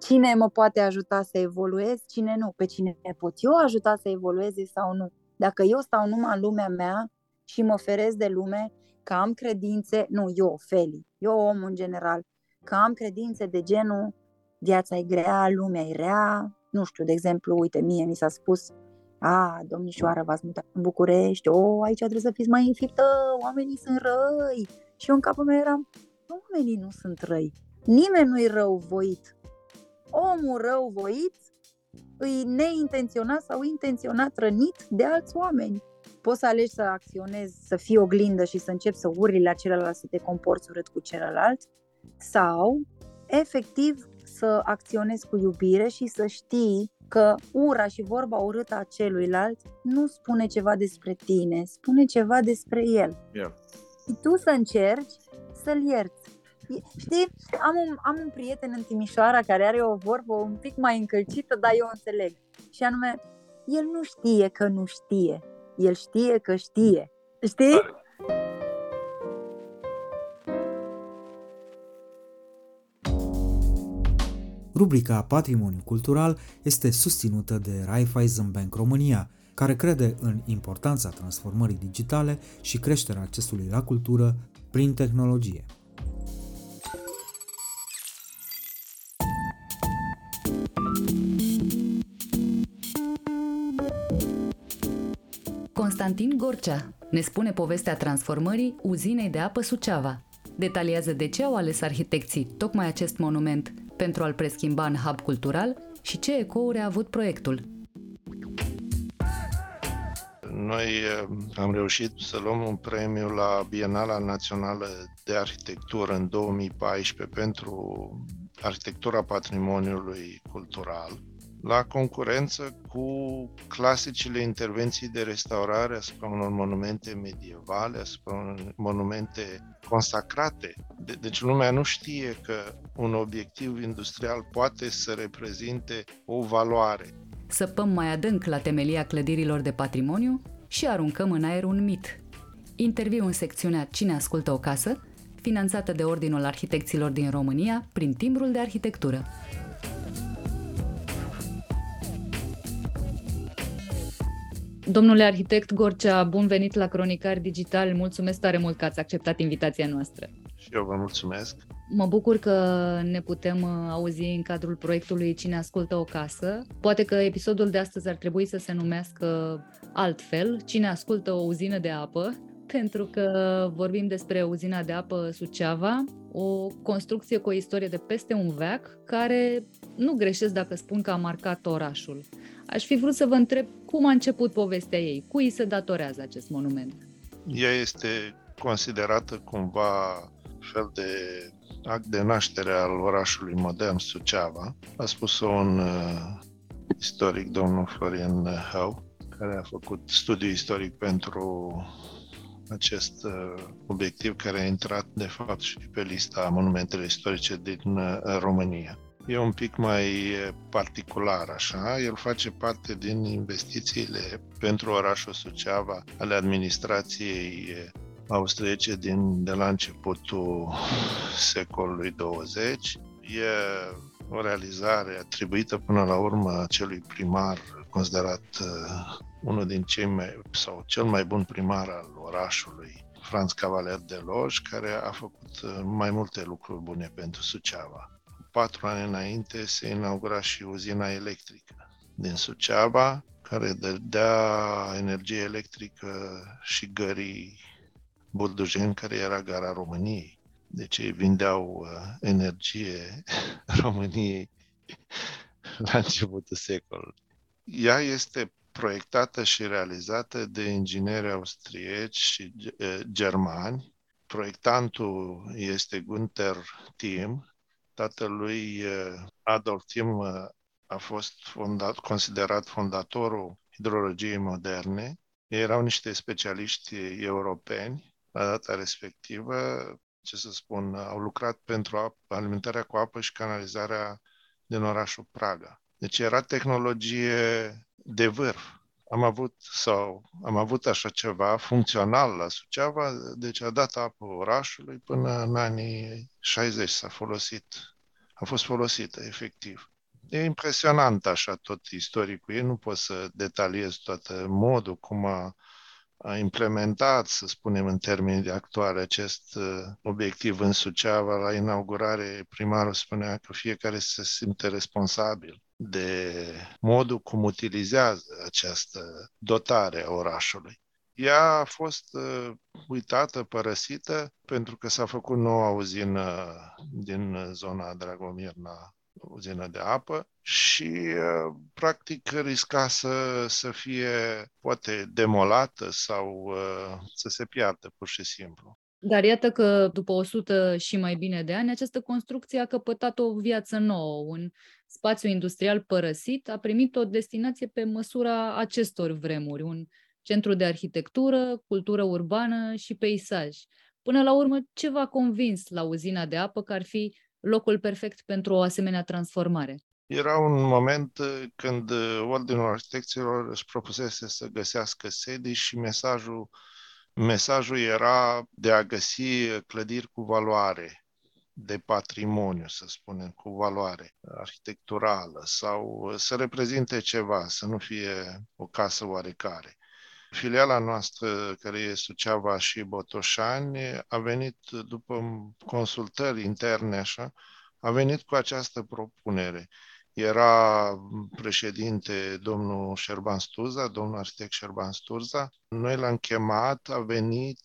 Cine mă poate ajuta să evoluez, cine nu? Pe cine pot eu ajuta să evolueze sau nu? Dacă eu stau numai în lumea mea și mă oferez de lume, că am credințe, nu eu, Feli, eu om în general, că am credințe de genul viața e grea, lumea e rea, nu știu, de exemplu, uite, mie mi s-a spus, a, domnișoară, v-ați mutat în București, o, aici trebuie să fiți mai înfiptă, oamenii sunt răi. Și eu în capul meu eram, oamenii nu sunt răi, nimeni nu-i răuvoit. Omul răuvoit îi neintenționat sau intenționat rănit de alți oameni. Poți să alegi să acționezi, să fii oglindă și să începi să urli la celălalt, să te comporți urât cu celălalt, sau efectiv să acționezi cu iubire și să știi că ura și vorba urâtă a celuilalt nu spune ceva despre tine, spune ceva despre el. Yeah. Și tu să încerci să-l ierți. Știi, am un, am un prieten în Timișoara care are o vorbă un pic mai încălcită, dar eu o înțeleg. Și anume, el nu știe că nu știe, el știe că știe. Știi? Rubrica Patrimoniu Cultural este susținută de Raiffeisen Bank România, care crede în importanța transformării digitale și creșterea accesului la cultură prin tehnologie. Constantin Gorcea ne spune povestea transformării uzinei de apă Suceava. Detaliază de ce au ales arhitecții tocmai acest monument pentru a-l preschimba în hub cultural și ce ecouri a avut proiectul. Noi eh, am reușit să luăm un premiu la Bienala Națională de Arhitectură în 2014 pentru arhitectura patrimoniului cultural la concurență cu clasicile intervenții de restaurare asupra unor monumente medievale, asupra unor monumente consacrate. De- deci lumea nu știe că un obiectiv industrial poate să reprezinte o valoare. Săpăm mai adânc la temelia clădirilor de patrimoniu și aruncăm în aer un mit. Interviu în secțiunea Cine ascultă o casă, finanțată de Ordinul Arhitecților din România prin timbrul de arhitectură. Domnule arhitect Gorcea, bun venit la Cronicar Digital. Mulțumesc tare mult că ați acceptat invitația noastră. Și eu vă mulțumesc. Mă bucur că ne putem uh, auzi în cadrul proiectului Cine ascultă o casă. Poate că episodul de astăzi ar trebui să se numească altfel, Cine ascultă o uzină de apă, [LAUGHS] pentru că vorbim despre uzina de apă Suceava, o construcție cu o istorie de peste un veac, care nu greșesc dacă spun că a marcat orașul. Aș fi vrut să vă întreb cum a început povestea ei, cui se datorează acest monument? Ea este considerată cumva fel de act de naștere al orașului modern Suceava. A spus-o un uh, istoric, domnul Florian Hau, care a făcut studiu istoric pentru acest uh, obiectiv care a intrat, de fapt, și pe lista monumentele istorice din uh, România. E un pic mai uh, particular, așa. El face parte din investițiile pentru orașul Suceava ale administrației austriece din, de la începutul secolului 20. E o realizare atribuită până la urmă celui primar considerat uh, unul din cei mai, sau cel mai bun primar al orașului, Franz Cavaler de Loj, care a făcut uh, mai multe lucruri bune pentru Suceava. Patru ani înainte se inaugura și uzina electrică din Suceava, care dădea energie electrică și gării Burdujen, care era gara României. Deci ei vindeau uh, energie [LAUGHS] României [LAUGHS] la începutul secolului. Ea este proiectată și realizată de ingineri austrieci și germani. Proiectantul este Gunther Thiem. Tatălui Adolf Thiem a fost fondat, considerat fondatorul hidrologiei moderne. Ei erau niște specialiști europeni la data respectivă, ce să spun, au lucrat pentru alimentarea cu apă și canalizarea din orașul Praga. Deci era tehnologie de vârf. Am avut sau am avut așa ceva funcțional la Suceava, deci a dat apă orașului până în anii 60 s-a folosit. A fost folosită, efectiv. E impresionant așa tot istoricul ei, nu pot să detaliez tot modul cum a a implementat, să spunem în termeni de actuale, acest uh, obiectiv în Suceava. La inaugurare, primarul spunea că fiecare se simte responsabil de modul cum utilizează această dotare a orașului. Ea a fost uh, uitată, părăsită, pentru că s-a făcut noua uzină din zona Dragomirna uzină de apă și uh, practic risca să, să fie poate demolată sau uh, să se piardă pur și simplu. Dar iată că după 100 și mai bine de ani, această construcție a căpătat o viață nouă. Un spațiu industrial părăsit a primit o destinație pe măsura acestor vremuri, un centru de arhitectură, cultură urbană și peisaj. Până la urmă, ce v-a convins la uzina de apă că ar fi locul perfect pentru o asemenea transformare? Era un moment uh, când uh, Ordinul Arhitecților își propusese să găsească sedii și mesajul, mesajul era de a găsi clădiri cu valoare, de patrimoniu, să spunem, cu valoare arhitecturală sau să reprezinte ceva, să nu fie o casă oarecare. Filiala noastră, care e Suceava și Botoșani, a venit după consultări interne, așa, a venit cu această propunere. Era președinte domnul Șerban Sturza, domnul arhitect Șerban Sturza. Noi l-am chemat, a venit,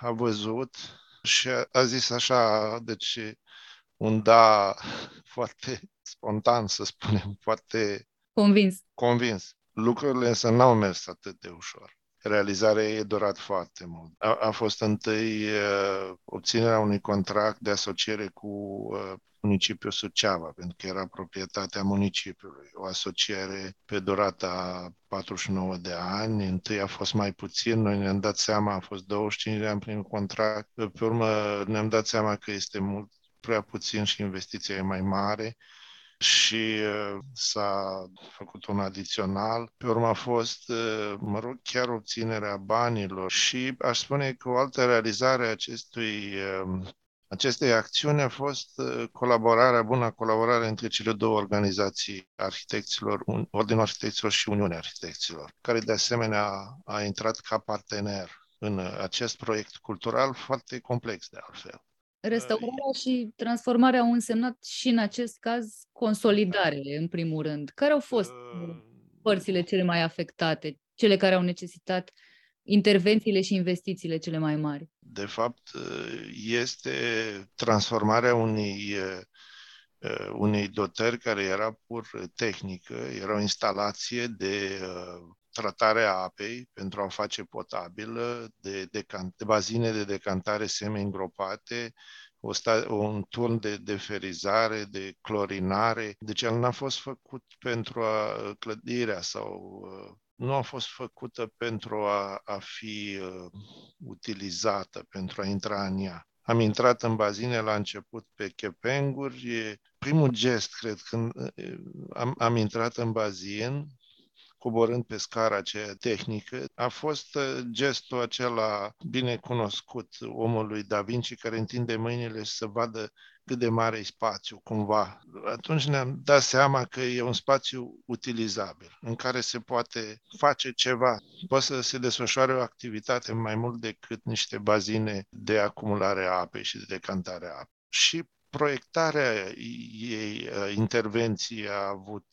a văzut și a, a zis așa, deci un da [LAUGHS] foarte spontan, să spunem, foarte convins. convins. Lucrurile însă n-au mers atât de ușor realizarea ei durat foarte mult. A, a fost întâi uh, obținerea unui contract de asociere cu uh, municipiul Suceava, pentru că era proprietatea municipiului. O asociere pe durata 49 de ani, întâi a fost mai puțin, noi ne-am dat seama, a fost 25 de ani prin contract, pe urmă ne-am dat seama că este mult prea puțin și investiția e mai mare și uh, s-a făcut un adițional. Pe urmă a fost, uh, mă rog, chiar obținerea banilor și aș spune că o altă realizare a acestui uh, acestei acțiuni a fost colaborarea, bună colaborare între cele două organizații arhitecților, Ordinul Arhitecților și Uniunea Arhitecților, care de asemenea a intrat ca partener în acest proiect cultural foarte complex de altfel. Restaurarea și transformarea au însemnat și în acest caz consolidare, în primul rând. Care au fost părțile cele mai afectate, cele care au necesitat intervențiile și investițiile cele mai mari? De fapt, este transformarea unei, unei dotări care era pur tehnică, era o instalație de tratare a apei pentru a o face potabilă, de, decant, de bazine de decantare semi-îngropate, o sta- un turn de deferizare, de clorinare. Deci el n-a fost făcut pentru a clădirea sau nu a fost făcută pentru a, a fi uh, utilizată, pentru a intra în ea. Am intrat în bazine la început pe chepenguri. Primul gest, cred, când am, am intrat în bazin, coborând pe scara aceea tehnică, a fost gestul acela bine cunoscut omului Da Vinci care întinde mâinile să vadă cât de mare e spațiu, cumva. Atunci ne-am dat seama că e un spațiu utilizabil, în care se poate face ceva. Poate să se desfășoare o activitate mai mult decât niște bazine de acumulare a apei și de decantare a apei. Și proiectarea ei, intervenției a avut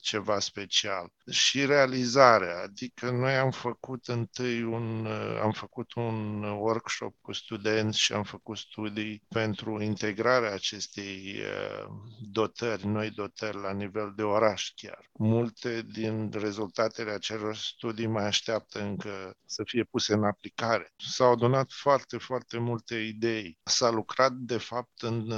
ceva special și realizarea, adică noi am făcut întâi un, am făcut un workshop cu studenți și am făcut studii pentru integrarea acestei dotări, noi dotări la nivel de oraș chiar. Multe din rezultatele acelor studii mai așteaptă încă să fie puse în aplicare. S-au adunat foarte, foarte multe idei. S-a lucrat, de fapt, în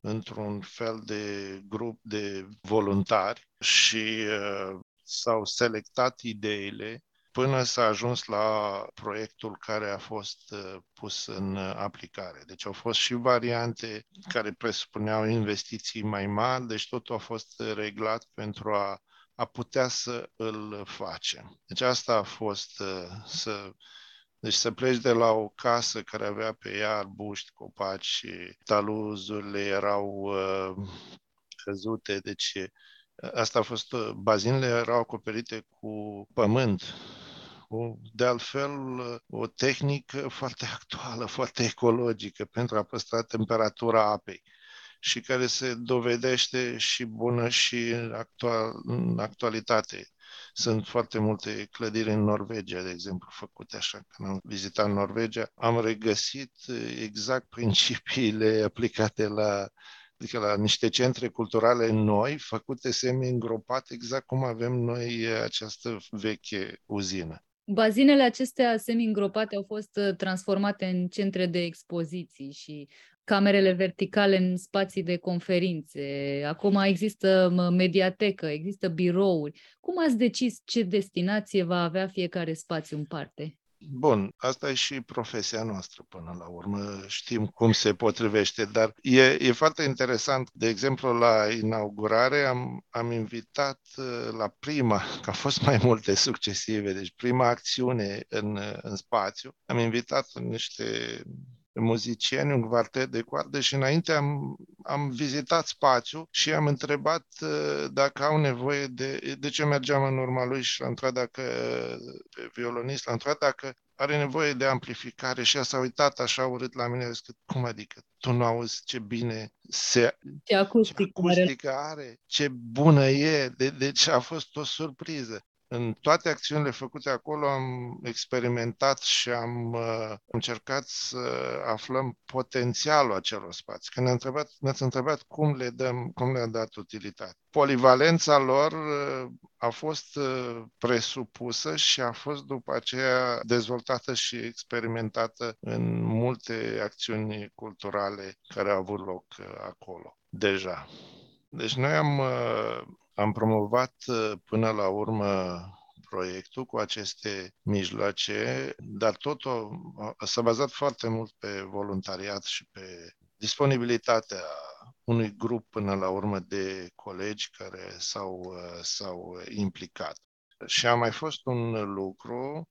într-un fel de grup de voluntari și uh, s-au selectat ideile până s-a ajuns la proiectul care a fost uh, pus în aplicare. Deci au fost și variante care presupuneau investiții mai mari, deci totul a fost reglat pentru a, a putea să îl facem. Deci asta a fost uh, să deci să pleci de la o casă care avea pe ea arbuști, copaci și taluzurile erau uh, căzute, deci uh, asta a fost, uh, bazinele erau acoperite cu pământ, de altfel, uh, o tehnică foarte actuală, foarte ecologică pentru a păstra temperatura apei și care se dovedește și bună și actual, în actualitate. Sunt foarte multe clădiri în Norvegia, de exemplu, făcute așa. Când am vizitat Norvegia, am regăsit eh, exact principiile [LAUGHS] aplicate la adică la niște centre culturale noi, făcute semi-îngropate, exact cum avem noi eh, această veche uzină. Bazinele acestea semi-îngropate au fost eh, transformate în centre de expoziții și camerele verticale în spații de conferințe, acum există mediatecă, există birouri. Cum ați decis ce destinație va avea fiecare spațiu în parte? Bun, asta e și profesia noastră până la urmă, știm cum se potrivește, dar e, e foarte interesant. De exemplu, la inaugurare am, am invitat uh, la prima, [LAUGHS] că au fost mai multe succesive, deci prima acțiune în, în spațiu, am invitat niște muzicieni, un quartet de coardă și înainte am, am vizitat spațiul și am întrebat uh, dacă au nevoie de... De ce mergeam în urma lui și l-am întrebat dacă, pe violonist, l-am întrebat dacă are nevoie de amplificare și a s-a uitat așa urât la mine, zis că, cum adică, tu nu auzi ce bine se... Ce acustic ce acustică are. are, ce bună e, de, deci a fost o surpriză în toate acțiunile făcute acolo am experimentat și am uh, încercat să aflăm potențialul acelor spații. Când ne-ați întrebat, ne-ați întrebat cum le dăm, cum le-a dat utilitate. Polivalența lor uh, a fost uh, presupusă și a fost după aceea dezvoltată și experimentată în multe acțiuni culturale care au avut loc uh, acolo deja. Deci noi am uh, am promovat uh, până la urmă proiectul cu aceste mijloace, dar totul s-a bazat foarte mult pe voluntariat și pe disponibilitatea unui grup până la urmă de colegi care s-au, uh, s-au implicat. Și a mai fost un lucru,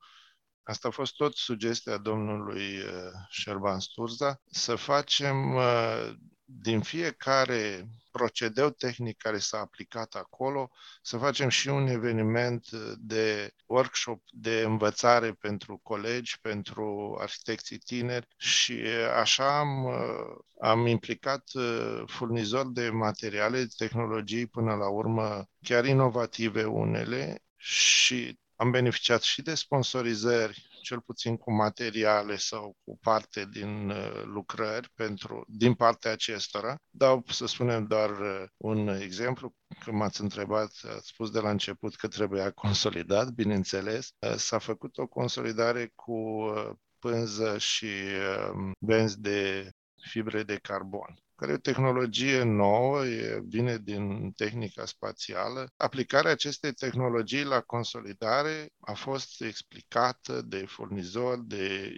asta a fost tot sugestia domnului uh, Șerban Sturza, să facem din fiecare procedeu tehnic care s-a aplicat acolo, să facem și un eveniment de workshop de învățare pentru colegi, pentru arhitecții tineri și așa am, am implicat furnizori de materiale, de tehnologii până la urmă chiar inovative unele și am beneficiat și de sponsorizări cel puțin cu materiale sau cu parte din uh, lucrări pentru, din partea acestora. Dau, să spunem, doar uh, un exemplu. Când m-ați întrebat, ați spus de la început că trebuia consolidat, bineînțeles. Uh, s-a făcut o consolidare cu pânză și benzi de fibre de carbon care e o tehnologie nouă, e, vine din tehnica spațială. Aplicarea acestei tehnologii la consolidare a fost explicată de furnizori, de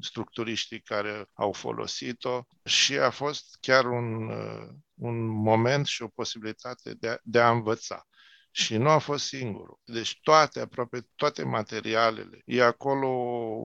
structuriștii care au folosit-o și a fost chiar un, un moment și o posibilitate de a, de a învăța. Și nu a fost singurul. Deci toate, aproape toate materialele. E acolo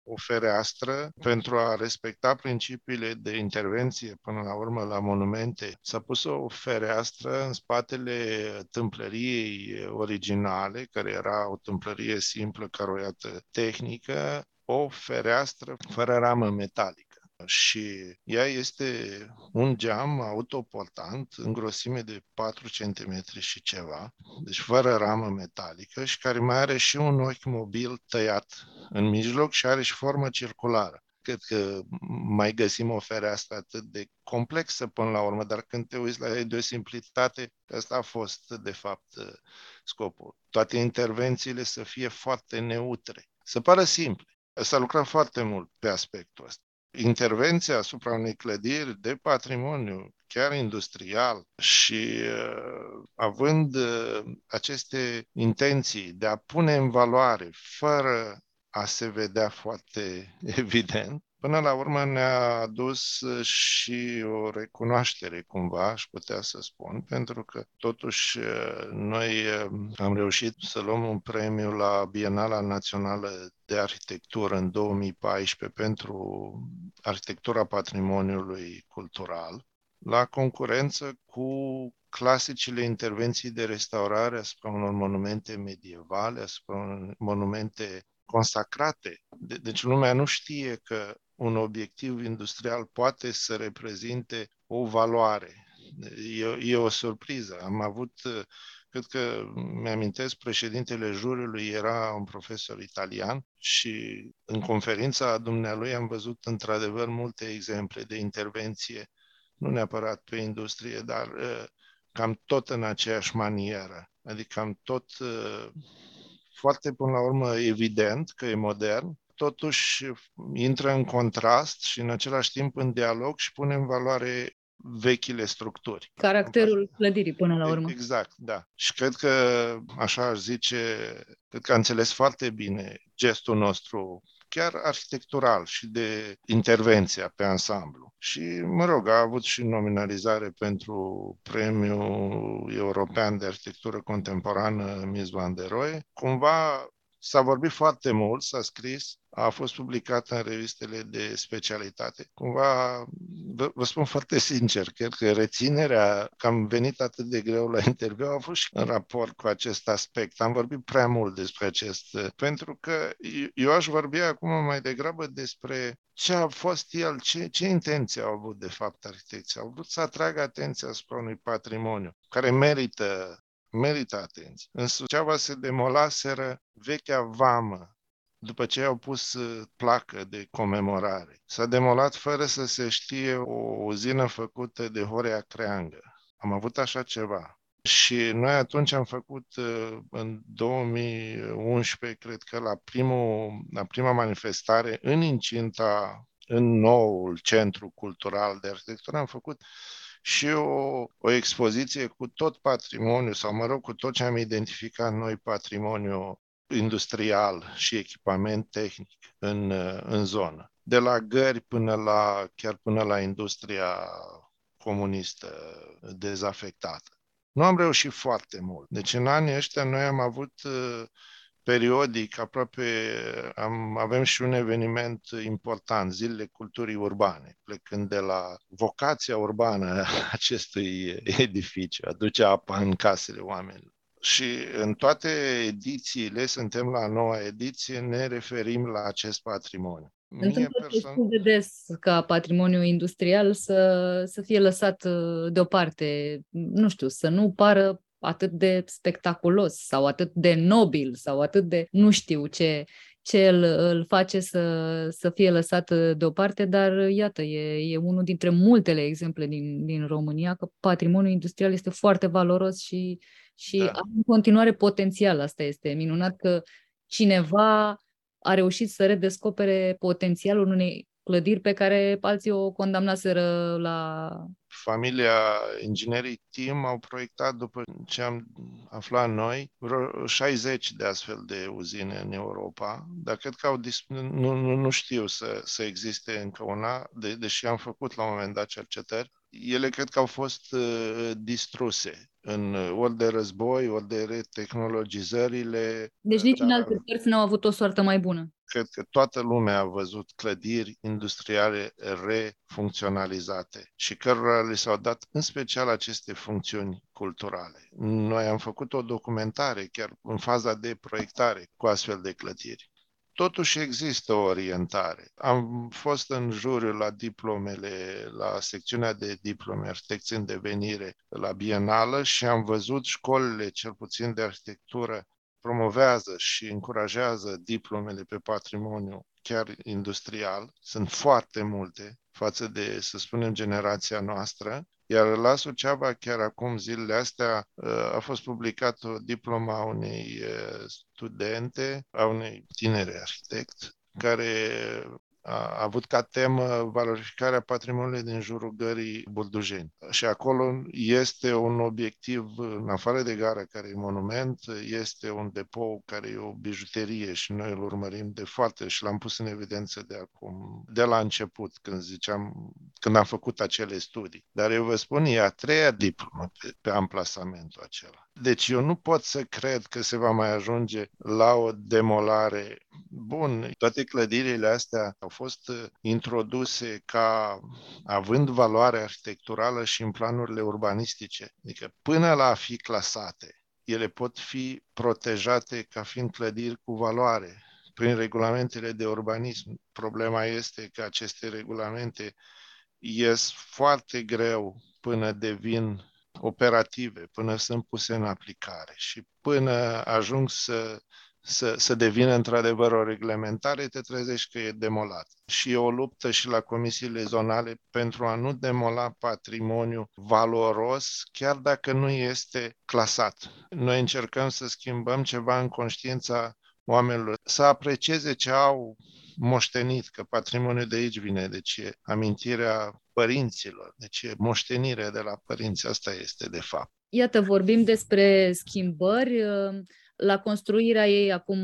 o fereastră pentru a respecta principiile de intervenție până la urmă la monumente. S-a pus o fereastră în spatele tâmplăriei originale, care era o tâmplărie simplă, caroiată tehnică, o fereastră fără ramă metalică și ea este un geam autoportant în grosime de 4 cm și ceva, deci fără ramă metalică și care mai are și un ochi mobil tăiat în mijloc și are și formă circulară cred că mai găsim o fereastră atât de complexă până la urmă, dar când te uiți la ei de o simplitate, asta a fost de fapt scopul. Toate intervențiile să fie foarte neutre, să pară simple. S-a lucrat foarte mult pe aspectul ăsta intervenția asupra unei clădiri de patrimoniu, chiar industrial, și uh, având uh, aceste intenții de a pune în valoare fără a se vedea foarte [LAUGHS] evident, Până la urmă ne-a adus și o recunoaștere, cumva, aș putea să spun, pentru că totuși noi am reușit să luăm un premiu la Bienala Națională de Arhitectură în 2014 pentru arhitectura patrimoniului cultural, la concurență cu clasicile intervenții de restaurare asupra unor monumente medievale, asupra unor monumente consacrate. De- deci lumea nu știe că un obiectiv industrial poate să reprezinte o valoare. E, e o surpriză. Am avut, cred că mi-amintesc, președintele juriului era un profesor italian și în conferința dumnealui am văzut într-adevăr multe exemple de intervenție, nu neapărat pe industrie, dar uh, cam tot în aceeași manieră. Adică cam tot uh, foarte, până la urmă, evident că e modern, totuși intră în contrast și în același timp în dialog și pune în valoare vechile structuri. Caracterul clădirii până la urmă. Exact, da. Și cred că, așa aș zice, cred că a înțeles foarte bine gestul nostru chiar arhitectural și de intervenția pe ansamblu. Și, mă rog, a avut și nominalizare pentru Premiul European de Arhitectură Contemporană Mies van der Rohe. Cumva S-a vorbit foarte mult, s-a scris, a fost publicat în revistele de specialitate. Cumva, vă, vă spun foarte sincer, cred că reținerea că am venit atât de greu la interviu a fost și în raport cu acest aspect. Am vorbit prea mult despre acest, pentru că eu aș vorbi acum mai degrabă despre ce a fost el, ce, ce intenție au avut de fapt arhitecții. Au vrut să atragă atenția asupra unui patrimoniu care merită merită atenție. În Suceava se demolaseră vechea vamă după ce au pus uh, placă de comemorare. S-a demolat fără să se știe o uzină făcută de Horea Creangă. Am avut așa ceva. Și noi atunci am făcut uh, în 2011, cred că la, primul, la prima manifestare în incinta, în noul centru cultural de arhitectură, am făcut și o, o expoziție cu tot patrimoniul, sau mă rog, cu tot ce am identificat noi patrimoniu industrial și echipament tehnic în, în zonă. De la gări până la, chiar până la industria comunistă dezafectată. Nu am reușit foarte mult. Deci în anii ăștia noi am avut periodic, aproape am, avem și un eveniment important, Zilele Culturii Urbane, plecând de la vocația urbană a [LAUGHS] acestui edificiu, aduce apa în casele oamenilor. Și în toate edițiile, suntem la noua ediție, ne referim la acest patrimoniu. Întâmplă person... destul de des ca patrimoniu industrial să, să fie lăsat uh, deoparte, nu știu, să nu pară atât de spectaculos sau atât de nobil sau atât de nu știu ce, ce îl, îl face să, să fie lăsat deoparte, dar iată, e, e unul dintre multele exemple din, din România că patrimoniul industrial este foarte valoros și, și da. are în continuare potențial. Asta este minunat că cineva a reușit să redescopere potențialul unei clădiri pe care alții o condamnaseră la... Familia inginerii Team au proiectat, după ce am aflat noi, vreo 60 de astfel de uzine în Europa, dar cred că au dis- nu, nu, nu știu să, să existe încă una, de, deși am făcut la un moment dat cercetări. Ele cred că au fost uh, distruse în ori de război, ori de retehnologizările. Deci nici în alte părți n-au avut o soartă mai bună. Cred că toată lumea a văzut clădiri industriale refuncționalizate și cărora le s-au dat în special aceste funcțiuni culturale. Noi am făcut o documentare chiar în faza de proiectare cu astfel de clădiri totuși există o orientare. Am fost în juriu la diplomele, la secțiunea de diplome arhitecție în devenire la Bienală și am văzut școlile, cel puțin de arhitectură, promovează și încurajează diplomele pe patrimoniu chiar industrial. Sunt foarte multe față de, să spunem, generația noastră iar la Suceava, chiar acum zilele astea, uh, a fost publicat o diploma a unei uh, studente, a unei tinere arhitect, care a avut ca temă valorificarea patrimoniului din jurul gării Buldujeni. Și acolo este un obiectiv, în afară de gara care e monument, este un depou care e o bijuterie și noi îl urmărim de foarte și l-am pus în evidență de acum, de la început, când ziceam, când am făcut acele studii. Dar eu vă spun, e a treia diplomă pe, pe amplasamentul acela. Deci eu nu pot să cred că se va mai ajunge la o demolare. Bun, toate clădirile astea au fost uh, introduse ca având valoare arhitecturală și în planurile urbanistice. Adică până la a fi clasate, ele pot fi protejate ca fiind clădiri cu valoare prin regulamentele de urbanism. Problema este că aceste regulamente ies foarte greu până devin operative, până sunt puse în aplicare și până ajung să, să, să devină într-adevăr o reglementare, te trezești că e demolat. Și e o luptă și la comisiile zonale pentru a nu demola patrimoniu valoros, chiar dacă nu este clasat. Noi încercăm să schimbăm ceva în conștiința oamenilor, să aprecieze ce au moștenit, că patrimoniul de aici vine, deci e amintirea părinților, deci e moștenirea de la părinți, asta este de fapt. Iată, vorbim despre schimbări. La construirea ei, acum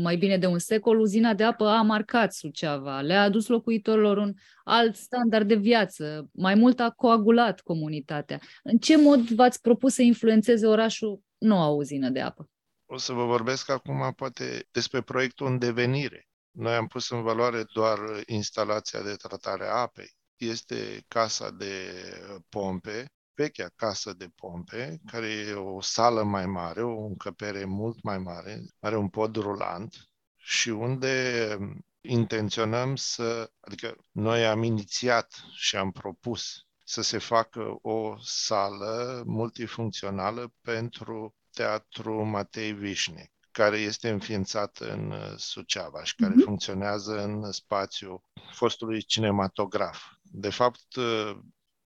mai bine de un secol, uzina de apă a marcat Suceava, le-a adus locuitorilor un alt standard de viață, mai mult a coagulat comunitatea. În ce mod v-ați propus să influențeze orașul noua uzină de apă? O să vă vorbesc acum poate despre proiectul în devenire. Noi am pus în valoare doar instalația de tratare a apei. Este casa de pompe, vechea casă de pompe, care e o sală mai mare, o încăpere mult mai mare, are un pod rulant și unde intenționăm să, adică noi am inițiat și am propus să se facă o sală multifuncțională pentru Teatru Matei Vișnec care este înființat în uh, Suceava și care mm-hmm. funcționează în spațiul fostului cinematograf. De fapt, uh,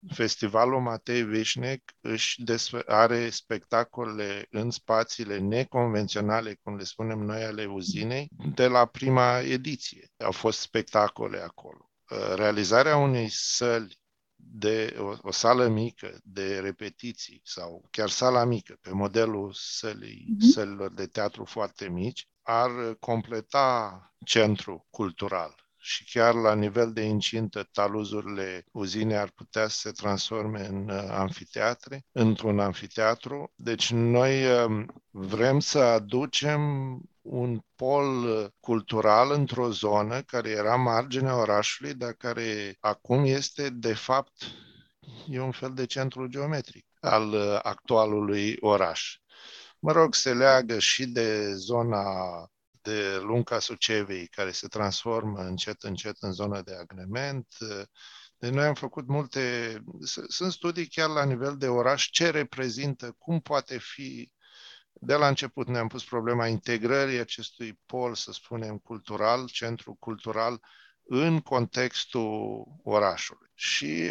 Festivalul Matei Vișnec își are spectacole în spațiile neconvenționale, cum le spunem noi, ale uzinei, de la prima ediție. Au fost spectacole acolo. Uh, realizarea unei săli de o, o sală mică de repetiții sau chiar sala mică pe modelul sălii, mm-hmm. sălilor de teatru foarte mici ar completa centrul cultural și chiar la nivel de incintă taluzurile uzinei ar putea să se transforme în uh, anfiteatre, într-un anfiteatru. Deci noi um, vrem să aducem un pol uh, cultural într-o zonă care era marginea orașului, dar care acum este de fapt e un fel de centru geometric al uh, actualului oraș. Mă rog, se leagă și de zona de lunga Sucevei, care se transformă încet, încet în zonă de agrement. Deci noi am făcut multe, sunt studii chiar la nivel de oraș, ce reprezintă, cum poate fi de la început ne-am pus problema integrării acestui pol, să spunem, cultural, centru cultural, în contextul orașului. Și,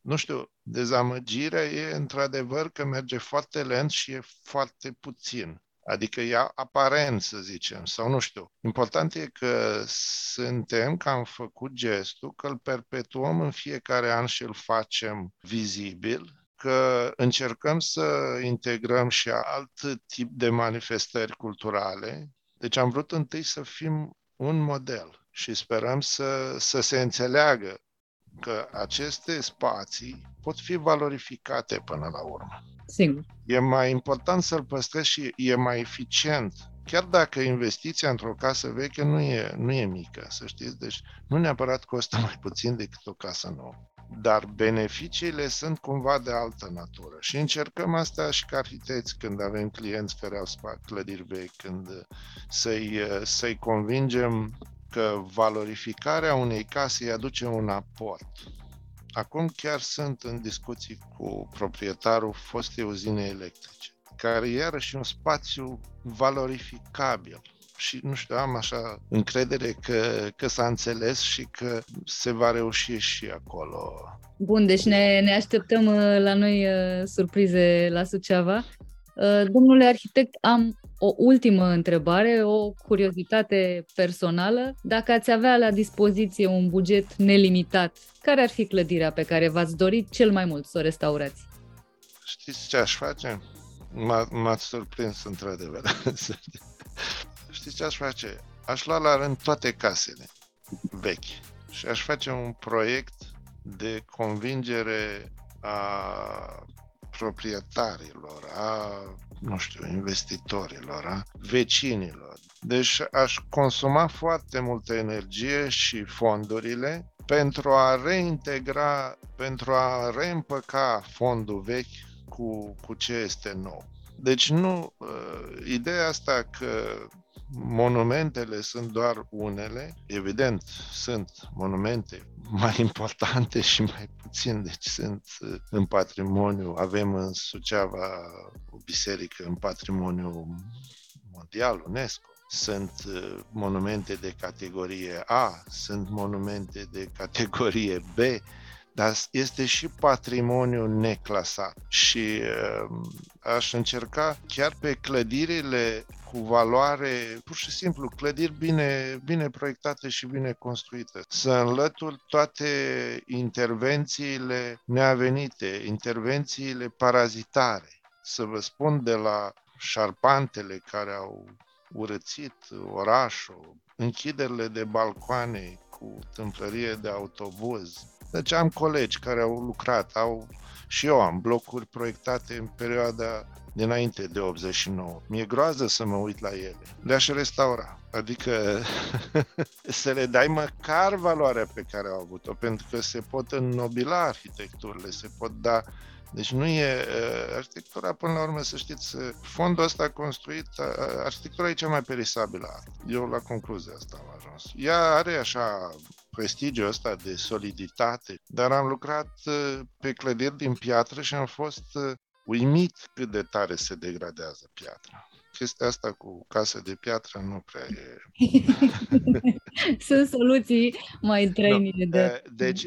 nu știu, dezamăgirea e într-adevăr că merge foarte lent și e foarte puțin Adică e aparent, să zicem, sau nu știu. Important e că suntem, că am făcut gestul, că îl perpetuăm în fiecare an și îl facem vizibil, că încercăm să integrăm și alt tip de manifestări culturale. Deci am vrut întâi să fim un model și sperăm să, să se înțeleagă că aceste spații pot fi valorificate până la urmă. Sigur. E mai important să-l păstrezi și e mai eficient. Chiar dacă investiția într-o casă veche nu e, nu e mică, să știți, deci nu neapărat costă mai puțin decât o casă nouă. Dar beneficiile sunt cumva de altă natură și încercăm asta și ca arhitecți când avem clienți care au spart clădiri vechi, când să-i, să-i convingem că valorificarea unei case îi aduce un aport. Acum chiar sunt în discuții cu proprietarul fostei uzine electrice, care e iarăși un spațiu valorificabil. Și nu știu, am așa încredere că, că s-a înțeles și că se va reuși și acolo. Bun, deci ne, ne așteptăm uh, la noi uh, surprize la Suceava. Uh, domnule arhitect, am o ultimă întrebare, o curiozitate personală. Dacă ați avea la dispoziție un buget nelimitat, care ar fi clădirea pe care v-ați dorit cel mai mult să o restaurați? Știți ce aș face? M-a, m-ați surprins într-adevăr. [LAUGHS] Știți ce aș face? Aș lua la rând toate casele vechi și aș face un proiect de convingere a proprietarilor, a, nu știu, investitorilor, a vecinilor. Deci aș consuma foarte multă energie și fondurile pentru a reintegra, pentru a reîmpăca fondul vechi cu, cu ce este nou. Deci nu, uh, ideea asta că monumentele sunt doar unele, evident, sunt monumente mai importante și mai puțin, deci sunt uh, în patrimoniu, avem în Suceava o biserică în patrimoniu mondial, UNESCO, sunt uh, monumente de categorie A, sunt monumente de categorie B, dar este și patrimoniu neclasat și uh, aș încerca chiar pe clădirile cu valoare, pur și simplu, clădiri bine, bine proiectate și bine construite. Să înlătur toate intervențiile neavenite, intervențiile parazitare. Să vă spun de la șarpantele care au urățit orașul, închiderile de balcoane cu tâmplărie de autobuz. Deci am colegi care au lucrat, au și eu am blocuri proiectate în perioada dinainte de 89. Mi-e groază să mă uit la ele. Le-aș restaura. Adică [LAUGHS] să le dai măcar valoarea pe care au avut-o, pentru că se pot înnobila arhitecturile, se pot da deci nu e arhitectura, până la urmă, să știți, fondul ăsta construit, arhitectura e cea mai perisabilă. Eu la concluzia asta am ajuns. Ea are așa prestigiul ăsta de soliditate, dar am lucrat pe clădiri din piatră și am fost uimit cât de tare se degradează piatra. Chestia asta cu casă de piatră nu prea e... [LAUGHS] Sunt soluții mai trăinile de... Deci,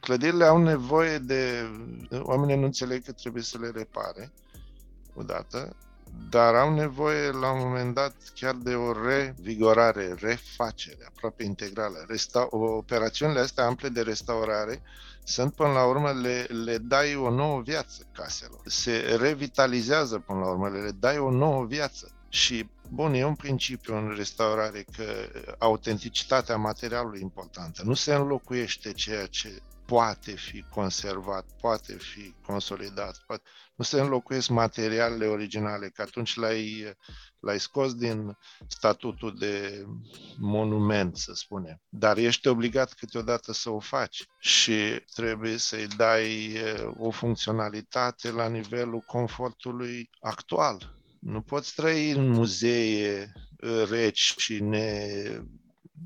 clădirile au nevoie de... Oamenii nu înțeleg că trebuie să le repare odată, dar au nevoie la un moment dat chiar de o revigorare, refacere aproape integrală. Resta- operațiunile astea ample de restaurare sunt până la urmă le, le dai o nouă viață caselor. Se revitalizează până la urmă, le dai o nouă viață. Și, bun, e un principiu în restaurare că autenticitatea materialului e importantă. Nu se înlocuiește ceea ce poate fi conservat, poate fi consolidat, poate... nu se înlocuiesc materialele originale, că atunci l-ai, l-ai scos din statutul de monument, să spunem. Dar ești obligat câteodată să o faci și trebuie să-i dai o funcționalitate la nivelul confortului actual. Nu poți trăi în muzee reci și ne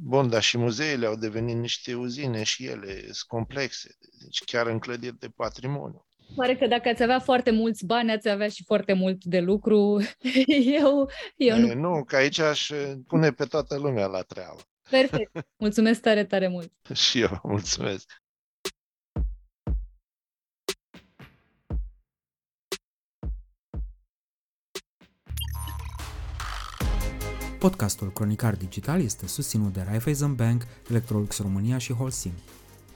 Bun, dar și muzeele au devenit niște uzine și ele sunt complexe, deci chiar în clădiri de patrimoniu. Pare că dacă ați avea foarte mulți bani, ați avea și foarte mult de lucru. [LAUGHS] Eu, eu nu... Nu, că aici aș pune pe toată lumea la treabă. Perfect. Mulțumesc tare, tare mult. [LAUGHS] și eu mulțumesc. Podcastul Cronicar Digital este susținut de Raiffeisen Bank, Electrolux România și Holcim.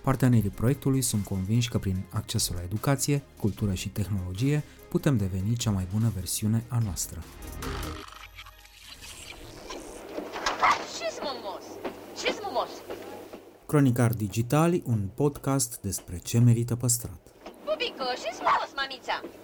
Partenerii proiectului sunt convinși că prin accesul la educație, cultură și tehnologie putem deveni cea mai bună versiune a noastră. Ce-s mumos? Ce-s mumos? Cronicar Digital, un podcast despre ce merită păstrat. Bubico, ce-s mumos, mamița?